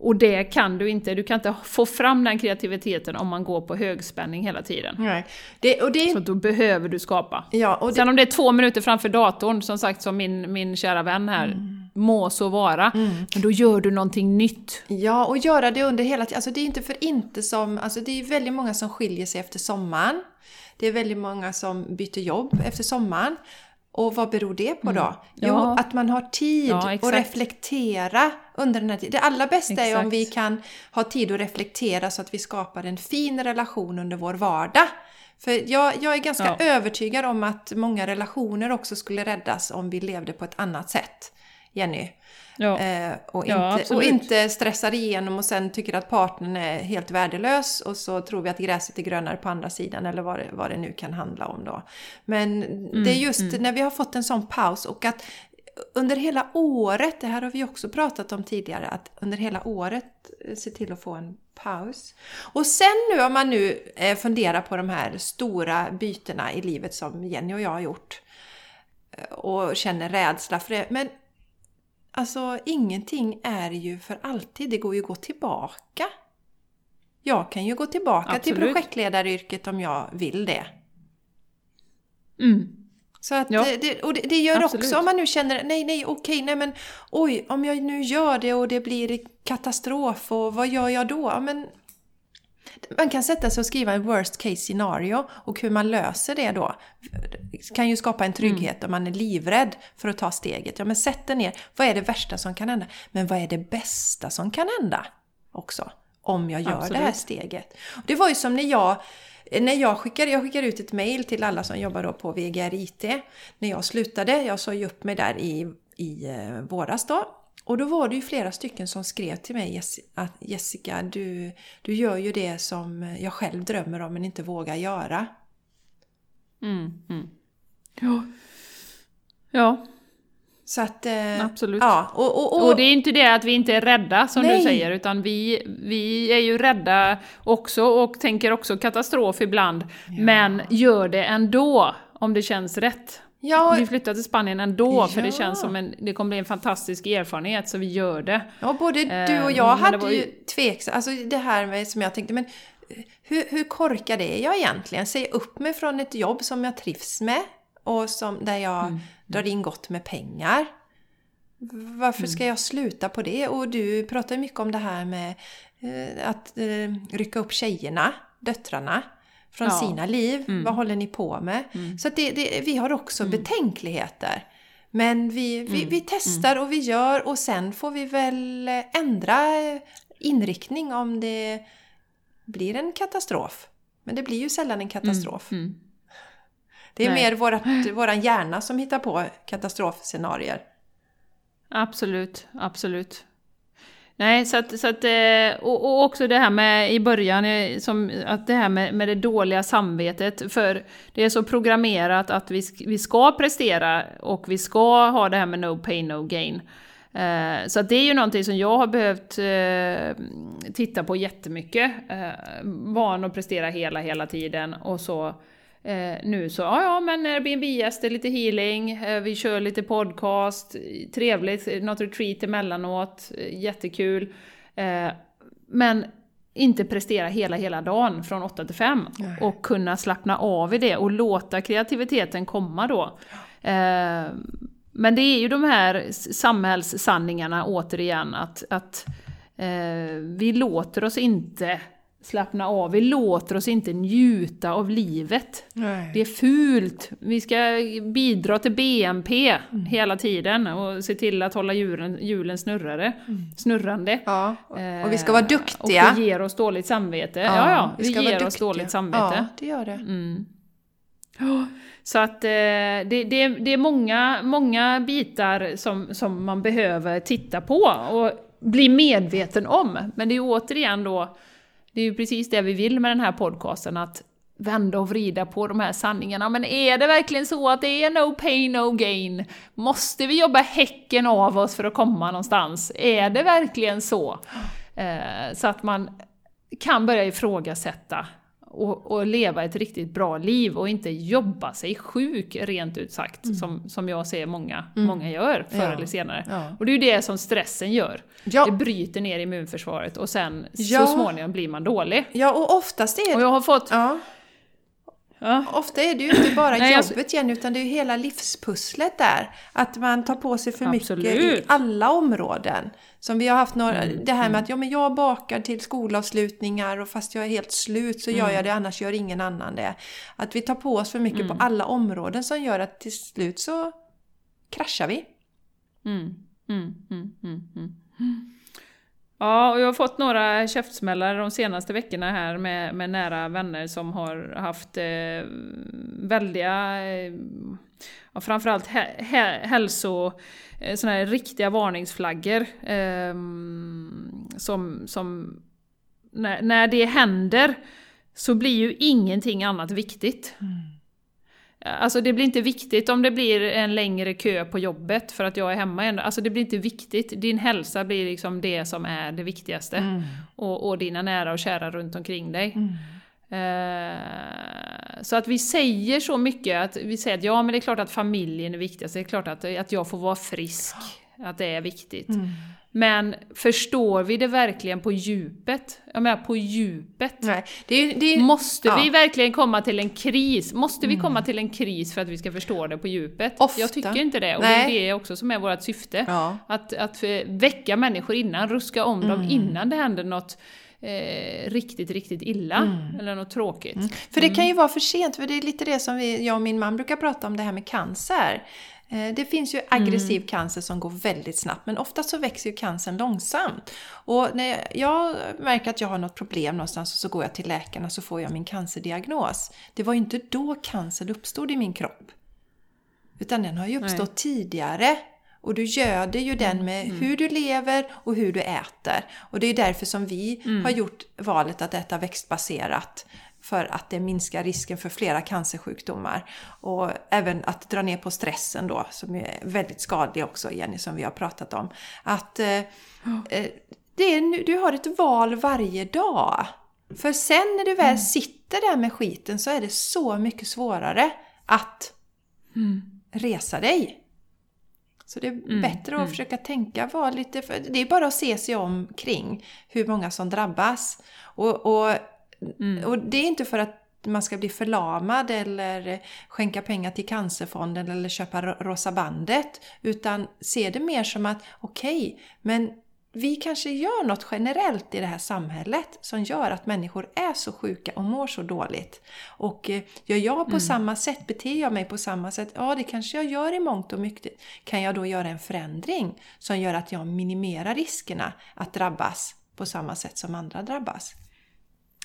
Och det kan du inte, du kan inte få fram den kreativiteten om man går på högspänning hela tiden. Nej. Det, och det, Så då behöver du skapa. ja, och det, Sen om det är två minuter framför datorn, som sagt som min, min kära vän här, må så vara. Men då gör du någonting nytt. Ja, och göra det under hela tiden. Alltså det är inte för inte som... Alltså det är väldigt många som skiljer sig efter sommaren. Det är väldigt många som byter jobb efter sommaren. Och vad beror det på då? Jo, Ja. att man har tid Ja, att exakt. reflektera under den här tiden. Det allra bästa är om Exakt. vi kan ha tid att reflektera så att vi skapar en fin relation under vår vardag. För jag, jag är ganska Ja. övertygad om att många relationer också skulle räddas om vi levde på ett annat sätt. Jenny. Ja. Eh, och, Ja, inte, och absolut. inte stressar igenom och sen tycker att partnern är helt värdelös och så tror vi att gräset är grönare på andra sidan eller vad det, vad det nu kan handla om då. Men Mm, det är just när vi har fått en sån paus och att under hela året, det här har vi också pratat om tidigare, att under hela året eh, se till att få en paus. Och sen nu om man nu eh, funderar på de här stora bytena i livet som Jenny och jag har gjort eh, och känner rädsla för det. Men alltså ingenting är ju för alltid, det går ju att gå tillbaka. Jag kan ju gå tillbaka Absolut. till projektledaryrket om jag vill det. Mm. Så att Ja, det, och det, det gör absolut. också om man nu känner nej, nej, okej, nej men oj, om jag nu gör det och det blir katastrof och vad gör jag då? Men, man kan sätta sig och skriva en worst case scenario och hur man löser det då kan ju skapa en trygghet om man är livrädd för att ta steget. Ja, men sätt dig ner. Vad är det värsta som kan hända? Men vad är det bästa som kan hända också? Om jag gör det här Absolut. steget. Det var ju som när jag när jag skickade, jag skickade ut ett mail till alla som jobbar då på VGR IT. När jag slutade, jag sa ju upp mig där i, i eh, våras då. Och då var det ju flera stycken som skrev till mig att Jessica, du, du gör ju det som jag själv drömmer om men inte vågar göra. Mm. Mm. Ja. Ja, Så att... eh, Absolut. Ja, och, och, och, Och det är inte det att vi inte är rädda som Nej. du säger, utan vi, vi är ju rädda också och tänker också katastrof ibland. Men gör det ändå, om det känns rätt. Ja, Vi flyttar till Spanien ändå, för det Ja. känns som en, det kommer bli en fantastisk erfarenhet, så vi gör det. Ja, både du Eh, och jag det hade ju ju- tveksam, alltså det här med som jag tänkte, men eh, hur, hur korkad är jag egentligen? Säga upp mig från ett jobb som jag trivs med och som, där jag Mm. drar in gott med pengar. Varför Mm. ska jag sluta på det? Och du pratar mycket om det här med eh, att eh, rycka upp tjejerna, döttrarna, från Ja. sina liv. Mm. Vad håller ni på med? Så att det, det, vi har också betänkligheter. Men vi, vi, Mm. vi testar och vi gör och sen får vi väl ändra inriktning om det blir en katastrof. Men det blir ju sällan en katastrof. Mm. Det är Nej. mer vårat, våran hjärna som hittar på katastrofscenarier. Absolut, absolut. Nej, så att, så att, eh, och, och också det här med i början, eh, som, att det här med, med det dåliga samvetet, för det är så programmerat att vi, vi ska prestera och vi ska ha det här med no pain, no gain. Eh, så att det är ju någonting som jag har behövt titta på jättemycket. Van att prestera hela, hela tiden och så Eh, nu så, ja ja men Airbnb-gäster, lite healing, eh, vi kör lite podcast, trevligt, något retreat emellanåt, eh, jättekul. Eh, men inte prestera hela, hela dagen från 8 till 5 Nej. och kunna slappna av i det och låta kreativiteten komma då. Eh, men det är ju de här samhällssanningarna återigen att, att eh, vi låter oss inte slappna av, vi låter oss inte njuta av livet. Nej. Det är fult. Vi ska bidra till BNP hela tiden och se till att hålla hjulen, hjulen snurrare, snurrande. Ja, och, Eh, och vi ska vara duktiga. Och det ger oss dåligt samvete. Ja, ja, vi det ska vara ger oss dåligt samvete. Ja, det gör det. Mm. Ja, Så att eh, det, det, det är många, många bitar som, som man behöver titta på och bli medveten om. Men det är återigen då, det är ju precis det vi vill med den här podcasten, att vända och vrida på de här sanningarna. Men är det verkligen så att det är no pain, no gain? Måste vi jobba häcken av oss för att komma någonstans? Är det verkligen så? Eh, så att man kan börja ifrågasätta och, och leva ett riktigt bra liv och inte jobba sig sjuk, rent ut sagt, som, som jag ser många, många gör förr Ja. eller senare. Ja. Och det är ju det som stressen gör. Det Ja, bryter ner immunförsvaret och sen så småningom blir man dålig. ja, och oftast är Och det... jag har fått... Ja, ofta är det ju inte bara Nej, jobbet igen, utan det är ju hela livspusslet där. Att man tar på sig för mycket i Absolut. alla områden. Som vi har haft några, Mm, det här med att ja, men jag bakar till skolavslutningar och fast jag är helt slut så Mm. gör jag det, annars gör ingen annan det. Att vi tar på oss för mycket Mm. på alla områden som gör att till slut så kraschar vi. Mm, mm, mm, mm, mm. Ja, och jag har fått några käftsmällar de senaste veckorna här med, med nära vänner som har haft eh, väldiga, eh, ja, framförallt he, he, hälso, eh, såna här riktiga varningsflaggor. Eh, som, som när, när det händer så blir ju ingenting annat viktigt. Mm. Alltså det blir inte viktigt om det blir en längre kö på jobbet för att jag är hemma ändå. Alltså det blir inte viktigt. Din hälsa blir liksom det som är det viktigaste. Mm. Och, och dina nära och kära runt omkring dig. Mm. Eh, så att vi säger så mycket, att vi säger att ja men det är klart att familjen är viktigast, det är klart att, att jag får vara frisk, att det är viktigt. Mm. Men förstår vi det verkligen på djupet? Jag menar på djupet. Nej, det är, det är, Måste ja. vi verkligen komma till en kris? Måste vi komma till en kris för att vi ska förstå det på djupet? Ofta. Jag tycker inte det, och Nej. det är det också som är vårt syfte. Ja. Att, att eh, väcka människor innan, ruska om dem Mm. innan det händer något eh, riktigt, riktigt illa. Mm. Eller något tråkigt. För det kan ju vara för sent, för det är lite det som vi, jag och min man brukar prata om, det här med cancer. Eh, Det finns ju aggressiv cancer som går väldigt snabbt, men ofta så växer ju cancern långsamt. Och när jag märker att jag har något problem någonstans och så går jag till läkaren och så får jag min cancerdiagnos. Det var ju inte då cancern uppstod i min kropp. Utan den har ju uppstått tidigare. Och du göder ju den med hur du lever och hur du äter. Och det är därför som vi har gjort valet att äta växtbaserat. För att det minskar risken för flera cancersjukdomar. Och även att dra ner på stressen då, som är väldigt skadlig också, Jenny, som vi har pratat om. Att eh, eh, det är, du har ett val varje dag. För sen när du väl sitter där med skiten så är det så mycket svårare att resa dig. Så det är bättre att försöka tänka, vara lite... För det är bara att se sig omkring hur många som drabbas. Och, och, och det är inte för att man ska bli förlamad eller skänka pengar till Cancerfonden eller köpa ro- Rosa bandet. Utan se det mer som att okej, men vi kanske gör något generellt i det här samhället som gör att människor är så sjuka och mår så dåligt. Och eh, gör jag på samma sätt, beter jag mig på samma sätt, ja det kanske jag gör i mångt och mycket. Kan jag då göra en förändring som gör att jag minimerar riskerna att drabbas på samma sätt som andra drabbas?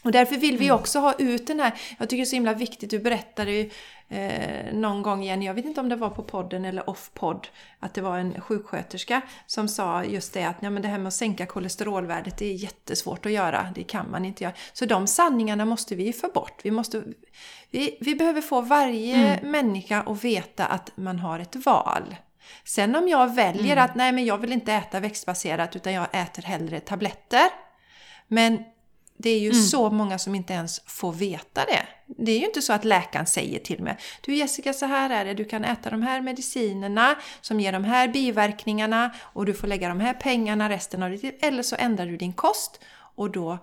Och därför vill vi också ha ut den här, jag tycker det är så himla viktigt, du berättade ju eh, någon gång igen, jag vet inte om det var på podden eller off-podd, att det var en sjuksköterska som sa just det att ja, men det här med att sänka kolesterolvärdet det är jättesvårt att göra, det kan man inte göra. Så de sanningarna måste vi få bort. Vi, måste, vi, vi behöver få varje människa att veta att man har ett val. Sen om jag väljer att nej men jag vill inte äta växtbaserat utan jag äter hellre tabletter. Men det är ju så många som inte ens får veta det. Det är ju inte så att läkaren säger till mig Du Jessica, så här är det. Du kan äta de här medicinerna som ger de här biverkningarna och du får lägga de här pengarna resten av ditt liv. Eller så ändrar du din kost och då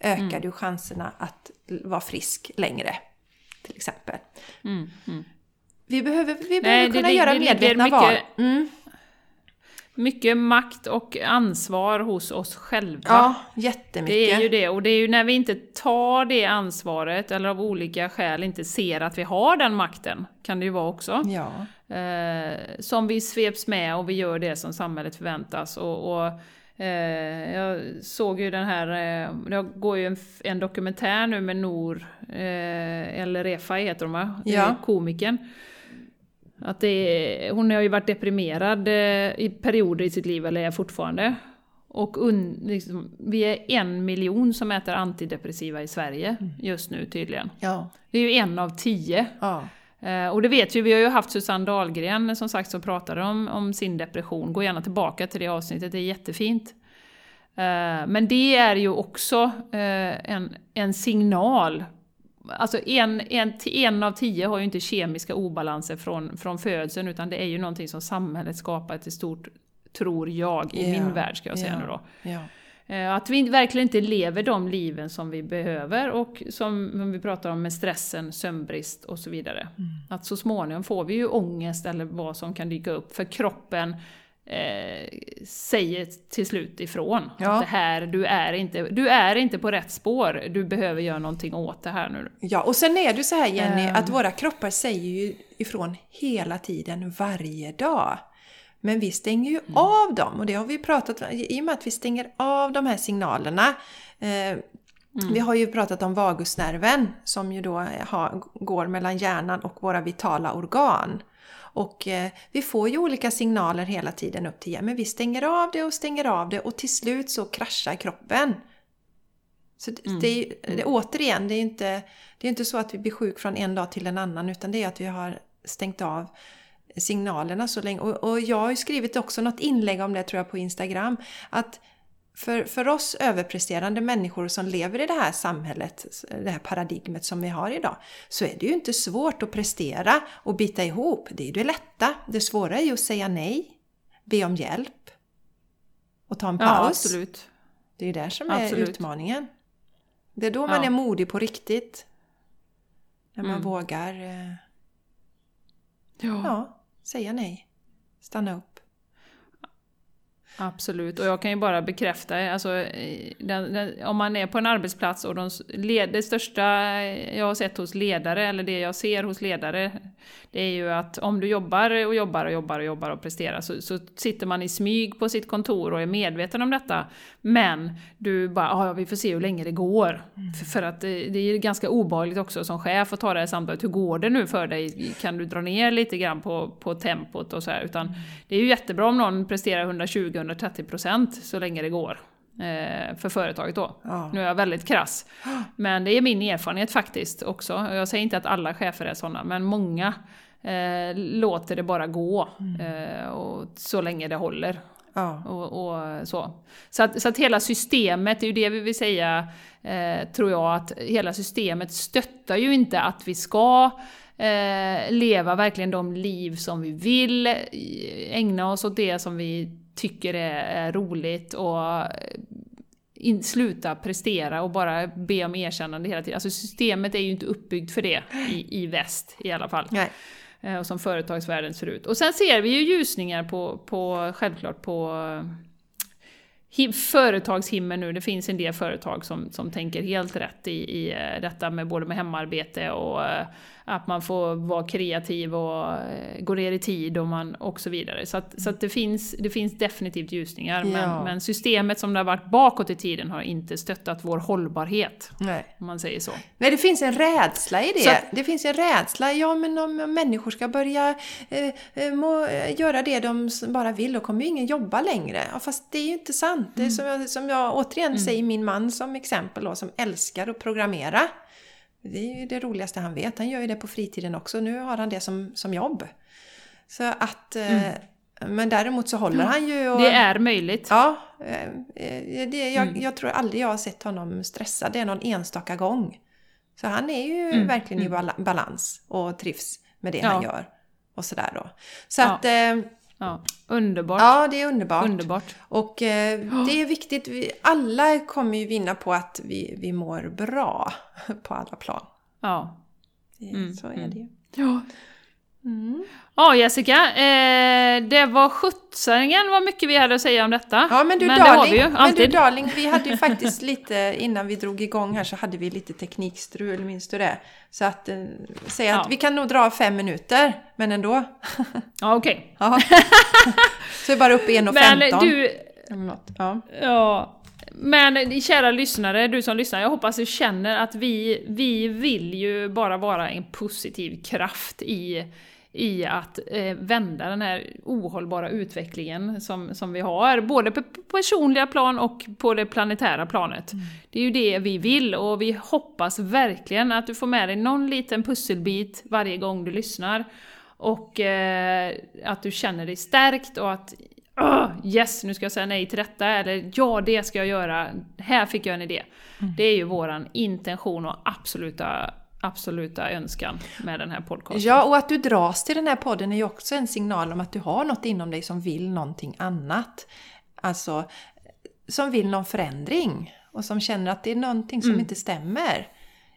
ökar du chanserna att vara frisk längre. Till exempel. Mm, Vi behöver, vi behöver det- kunna det- göra det ligger medvetna mycket- val. Mycket makt och ansvar hos oss själva. Ja, jättemycket. Det är ju det, och det är ju när vi inte tar det ansvaret, eller av olika skäl inte ser att vi har den makten, kan det ju vara också. Ja. Eh, som vi sveps med och vi gör det som samhället förväntas. Och, och eh, jag såg ju den här, eh, det går ju en, en dokumentär nu med Nor, eh, eller Refai heter hon va? Ja. Eh, Komikern. Att är, hon har ju varit deprimerad eh, i perioder i sitt liv, eller är fortfarande. Och un, liksom, vi är en miljon som äter antidepressiva i Sverige just nu tydligen. Ja. Det är ju en av tio. Ja. Eh, Och det vet vi, vi har ju haft Susanne Dahlgren som sagt som pratade om, om sin depression. Gå gärna tillbaka till det avsnittet, det är jättefint. Eh, Men det är ju också en, en signal. Alltså en, en, en av tio har ju inte kemiska obalanser från, från födseln utan det är ju någonting som samhället skapat i stort, tror jag, i Ja, min värld ska jag säga ja, nu då. Eh, Att vi verkligen inte lever de liven som vi behöver och som som vi pratar om med stressen, sömnbrist och så vidare. Mm. Att så småningom får vi ju ångest eller vad som kan dyka upp för kroppen eh, säger till slut ifrån. Ja. Att det här, du är, inte, du är inte på rätt spår, du behöver göra någonting åt det här nu. Ja, och sen är det så här Jenny, Ehm. att våra kroppar säger ju ifrån hela tiden, varje dag. Men vi stänger ju Mm. av dem och det har vi pratat om, i och med att vi stänger av de här signalerna. Eh, Mm. Vi har ju pratat om vagusnerven som ju då har, går mellan hjärnan och våra vitala organ. Och eh, vi får ju olika signaler hela tiden upp till hjärnan, men vi stänger av det och stänger av det och till slut så kraschar kroppen. Så det, mm. det det, återigen, det är inte det är inte så att vi blir sjuk från en dag till en annan utan det är att vi har stängt av signalerna så länge. Och, och jag har ju skrivit också något inlägg om det tror jag på Instagram. Att för, för oss överpresterande människor som lever i det här samhället, det här paradigmet som vi har idag, så är det ju inte svårt att prestera och bita ihop. Det är ju det lätta. Det svåra är ju att säga nej, be om hjälp och ta en paus. Ja, absolut. Det är ju det som är absolut. utmaningen. Det är då man ja. är modig på riktigt. När man mm. vågar eh, ja. ja, säga nej. Stanna upp. Absolut, och jag kan ju bara bekräfta, alltså, den, den, om man är på en arbetsplats och de, det största jag har sett hos ledare, eller det jag ser hos ledare, det är ju att om du jobbar och jobbar och jobbar och jobbar och presterar så, så sitter man i smyg på sitt kontor och är medveten om detta. Men du bara, ja vi får se hur länge det går. Mm. För, för, att det, det är ganska obehagligt också som chef att ta det här samtalet, hur går det nu för dig? Kan du dra ner lite grann på, på tempot och så här? Utan mm. det är ju jättebra om någon presterar 120-130% så länge det går eh, för företaget då. Ja. Nu är jag väldigt krass. Men det är min erfarenhet faktiskt också. Jag säger inte att alla chefer är sådana, men många eh, låter det bara gå. Mm. Eh, och så länge det håller. Ja. Och, och, så. Så, att, så att hela systemet, det är ju det vi vill säga, eh, tror jag, att hela systemet stöttar ju inte att vi ska eh, leva verkligen de liv som vi vill, ägna oss åt det som vi tycker är, är roligt och in, sluta prestera och bara be om erkännande hela tiden. Alltså systemet är ju inte uppbyggt för det i, i väst i alla fall. Nej. Eh, och som företagsvärlden ser ut. Och sen ser vi ju ljusningar på, på självklart på eh, företagshimlen nu. Det finns en del företag som, som tänker helt rätt i, i eh, detta med både med hemarbete och att man får vara kreativ och eh, gå ner i tid och, man, och så vidare. Så, att, så att det, finns, det finns definitivt ljusningar. Ja. Men, men, systemet som det har varit bakåt i tiden har inte stöttat vår hållbarhet. Nej. Om man säger så. Nej, det finns en rädsla i det. Att, det finns en rädsla. Ja, men om människor ska börja eh, eh må, göra det de bara vill, då kommer ju ingen jobba längre. Ja, fast det är ju inte sant. Mm. Det är som jag, som jag återigen mm. säger min man som exempel då, som älskar att programmera. Det är ju det roligaste han vet. Han gör ju det på fritiden också. Nu har han det som, som jobb. Så att... Eh, mm. Men däremot så håller han ju... Och, det är möjligt. Ja. Eh, det, jag, mm. jag, tror aldrig jag har sett honom stressad. Det är någon enstaka gång. Så han är ju mm. verkligen i mm. balans och trivs med det ja. han gör. Och sådär då. Så ja. att... Ja, underbart. Ja, det är underbart. underbart. Och eh, det är viktigt. Vi, alla kommer ju vinna på att vi, vi mår bra på alla plan. Ja. Mm, så är mm. det ju. Ja. Mm. Ja Jessica, eh, det var skjutsningen vad mycket vi hade att säga om detta. Ja men du men darling, vi, men du darling, vi hade ju faktiskt lite, innan vi drog igång här så hade vi lite teknikstrul, minns du det? Så att, eh, säg att ja. vi kan nog dra fem minuter, men ändå. Ja okej. Okay. så är bara uppe i 1.15. Men du... Ja. ja. Men kära lyssnare, du som lyssnar, jag hoppas du känner att vi, vi vill ju bara vara en positiv kraft i i att eh, vända den här ohållbara utvecklingen som, som vi har, både på personliga plan och på det planetära planet. Mm. Det är ju det vi vill och vi hoppas verkligen att du får med dig någon liten pusselbit varje gång du lyssnar. Och eh, att du känner dig stärkt och att oh, yes, nu ska jag säga nej till detta, eller ja, det ska jag göra, här fick jag en idé. Mm. Det är ju våran intention och absoluta absoluta önskan med den här podcasten. Ja, och att du dras till den här podden är ju också en signal om att du har något inom dig som vill någonting annat. Alltså, som vill någon förändring och som känner att det är någonting som mm. inte stämmer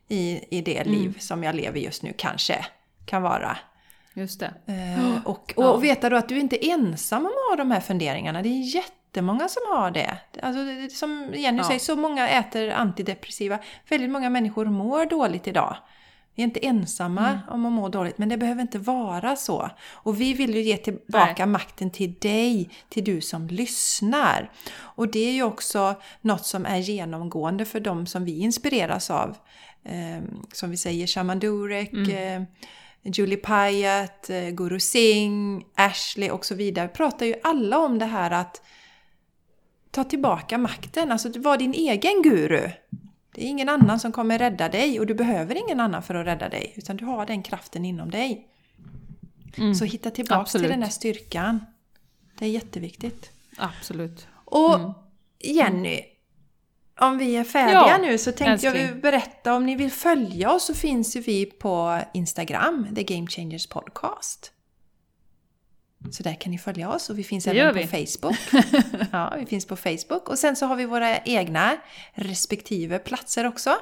i, i det mm. liv som jag lever just nu kanske kan vara. Just det. Eh, och, och, och veta då att du inte är ensam om att ha de här funderingarna. Det är jättemånga som har det. Alltså, som Jenny ja. säger, så många äter antidepressiva. Väldigt många människor mår dåligt idag. Vi är inte ensamma mm. om att må dåligt, men det behöver inte vara så. Och vi vill ju ge tillbaka Nej. makten till dig, till du som lyssnar. Och det är ju också något som är genomgående för de som vi inspireras av. Eh, som vi säger, Shaman Durek, mm. eh, Julie Pyatt, eh, Guru Singh, Ashley och så vidare pratar ju alla om det här att ta tillbaka makten, alltså var din egen guru. Det är ingen annan som kommer rädda dig och du behöver ingen annan för att rädda dig. Utan du har den kraften inom dig. Så hitta tillbaka Mm. Absolut. till den här styrkan. Det är jätteviktigt. Absolut. Och Jenny, om vi är färdiga Mm. Ja, nu så tänkte jag älskling. berätta om ni vill följa oss så finns ju vi på Instagram, The Game Changers Podcast. Så där kan ni följa oss och vi finns även på vi. Facebook. Ja, vi finns på Facebook och sen så har vi våra egna respektive platser också.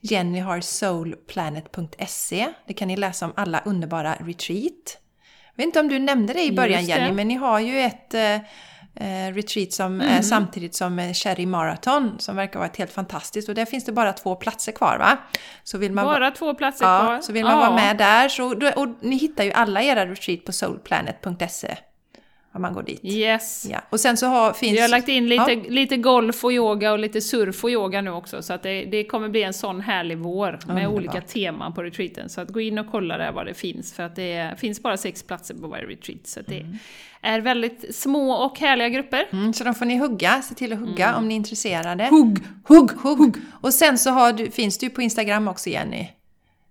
Jenny har soulplanet.se. Det kan ni läsa om alla underbara retreat. Jag vet inte om du nämnde det i början det. Jenny, men ni har ju ett eh, retreat som Mm. är samtidigt som eh, Cherry Marathon som verkar vara ett helt fantastiskt och där finns det bara två platser kvar va? Så vill man Bara två platser kvar. Ja, så vill man vara med där så, och ni hittar ju alla era retreat på soulplanet.se om man går dit. Yes. Ja. Och sen så har, finns... Vi har lagt in lite, Ja. lite golf och yoga och lite surf och yoga nu också, så att det, det kommer bli en sån härlig vår med Underbart. olika teman på retreaten. Så att gå in och kolla där vad det finns, för att det finns bara sex platser på varje retreat. Så det är väldigt små och härliga grupper. Mm, så då får ni hugga, se till att hugga om ni är intresserade. Hugg! hugg, hugg! Och sen så du, finns du på Instagram också Jenny.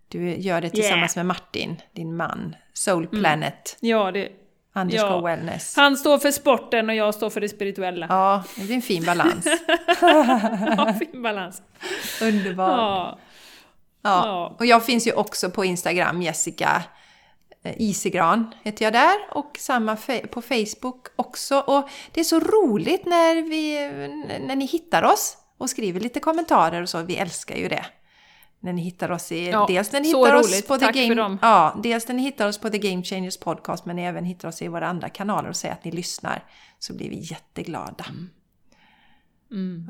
Du gör det tillsammans med Martin, din man. Soulplanet, Ja, det, underscore Ja. wellness. han står för sporten och jag står för det spirituella. Ja, det blir en fin balans. Ja, fin balans. Underbart. Ja. Ja. Ja. Och jag finns ju också på Instagram, Jessica eh, Isigran heter jag där och samma på Facebook också. Och det är så roligt när, vi, när ni hittar oss och skriver lite kommentarer och så. Vi älskar ju det. När ni hittar oss i, Ja, dels när ni hittar oss roligt. på The Tack för Game, ja, dels när ni hittar oss på The Game Changers Podcast men ni även hittar oss i våra andra kanaler och säger att ni lyssnar så blir vi jätteglada.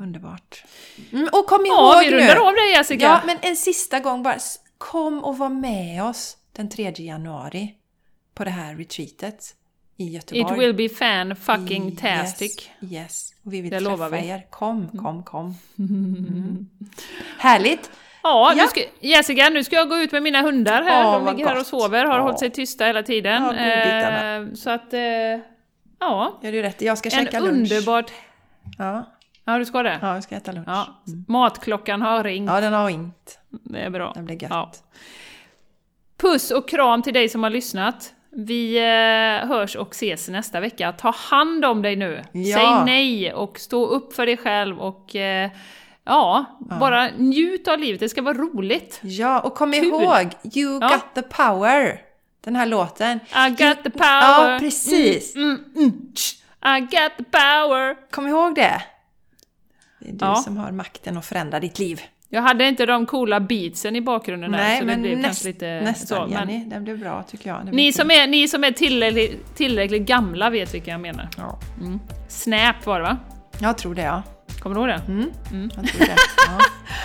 Underbart. Mm, och kom ihåg Ja, vi nu! rundar av det Jessica. Ja, men en sista gång bara. Kom och var med oss den 3 januari på det här retreatet i Göteborg. It will be fan fucking tastic. Yes, yes. Och vi vill Det träffa vi. Mm. er. Kom, kom, kom. Mm. Härligt! Ja, Ja. Nu ska, Jessica, nu ska jag gå ut med mina hundar här. Åh, De ligger här och sover, har Ja. hållit sig tysta hela tiden. Ja. Eh, så att, eh, ja. Gör du rätt Jag ska En käka lunch. underbart... Ja, Ja, du ska det? ja, jag ska äta lunch. Ja. Matklockan har ringt. Ja, den har ringt. Det är bra. Det blir gött. Ja. Puss och kram till dig som har lyssnat. Vi eh, hörs och ses nästa vecka. Ta hand om dig nu. Ja. Säg nej och stå upp för dig själv och eh, ja, bara njut av livet. Det ska vara roligt. Ja, och kom Kul. ihåg, You Ja. got the power. Den här låten. I got the power. Ja, precis. Mm, mm, mm. I got the power. Kom ihåg det. Det är du Ja. som har makten att förändra ditt liv. Jag hade inte de coola beatsen i bakgrunden där, Nej, så det men blev näst, lite nästan så. Men Jenny. Den blev bra tycker jag. Det ni, som är, ni som är tillräckligt, tillräckligt gamla vet vilka jag menar. Ja. Snap var det va? Jag tror det ja. Kommer du ihåg det? Mm. Tror det. Ja.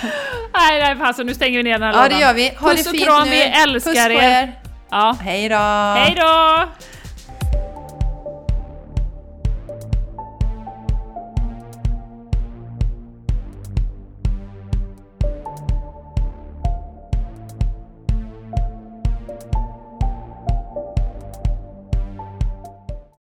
Nej, nej, alltså nu stänger vi ner den här ja, lådan. det gör vi. Ha Puss det och fint kram, nu. vi älskar Puss på er. er. Ja. Hej då! Hej då!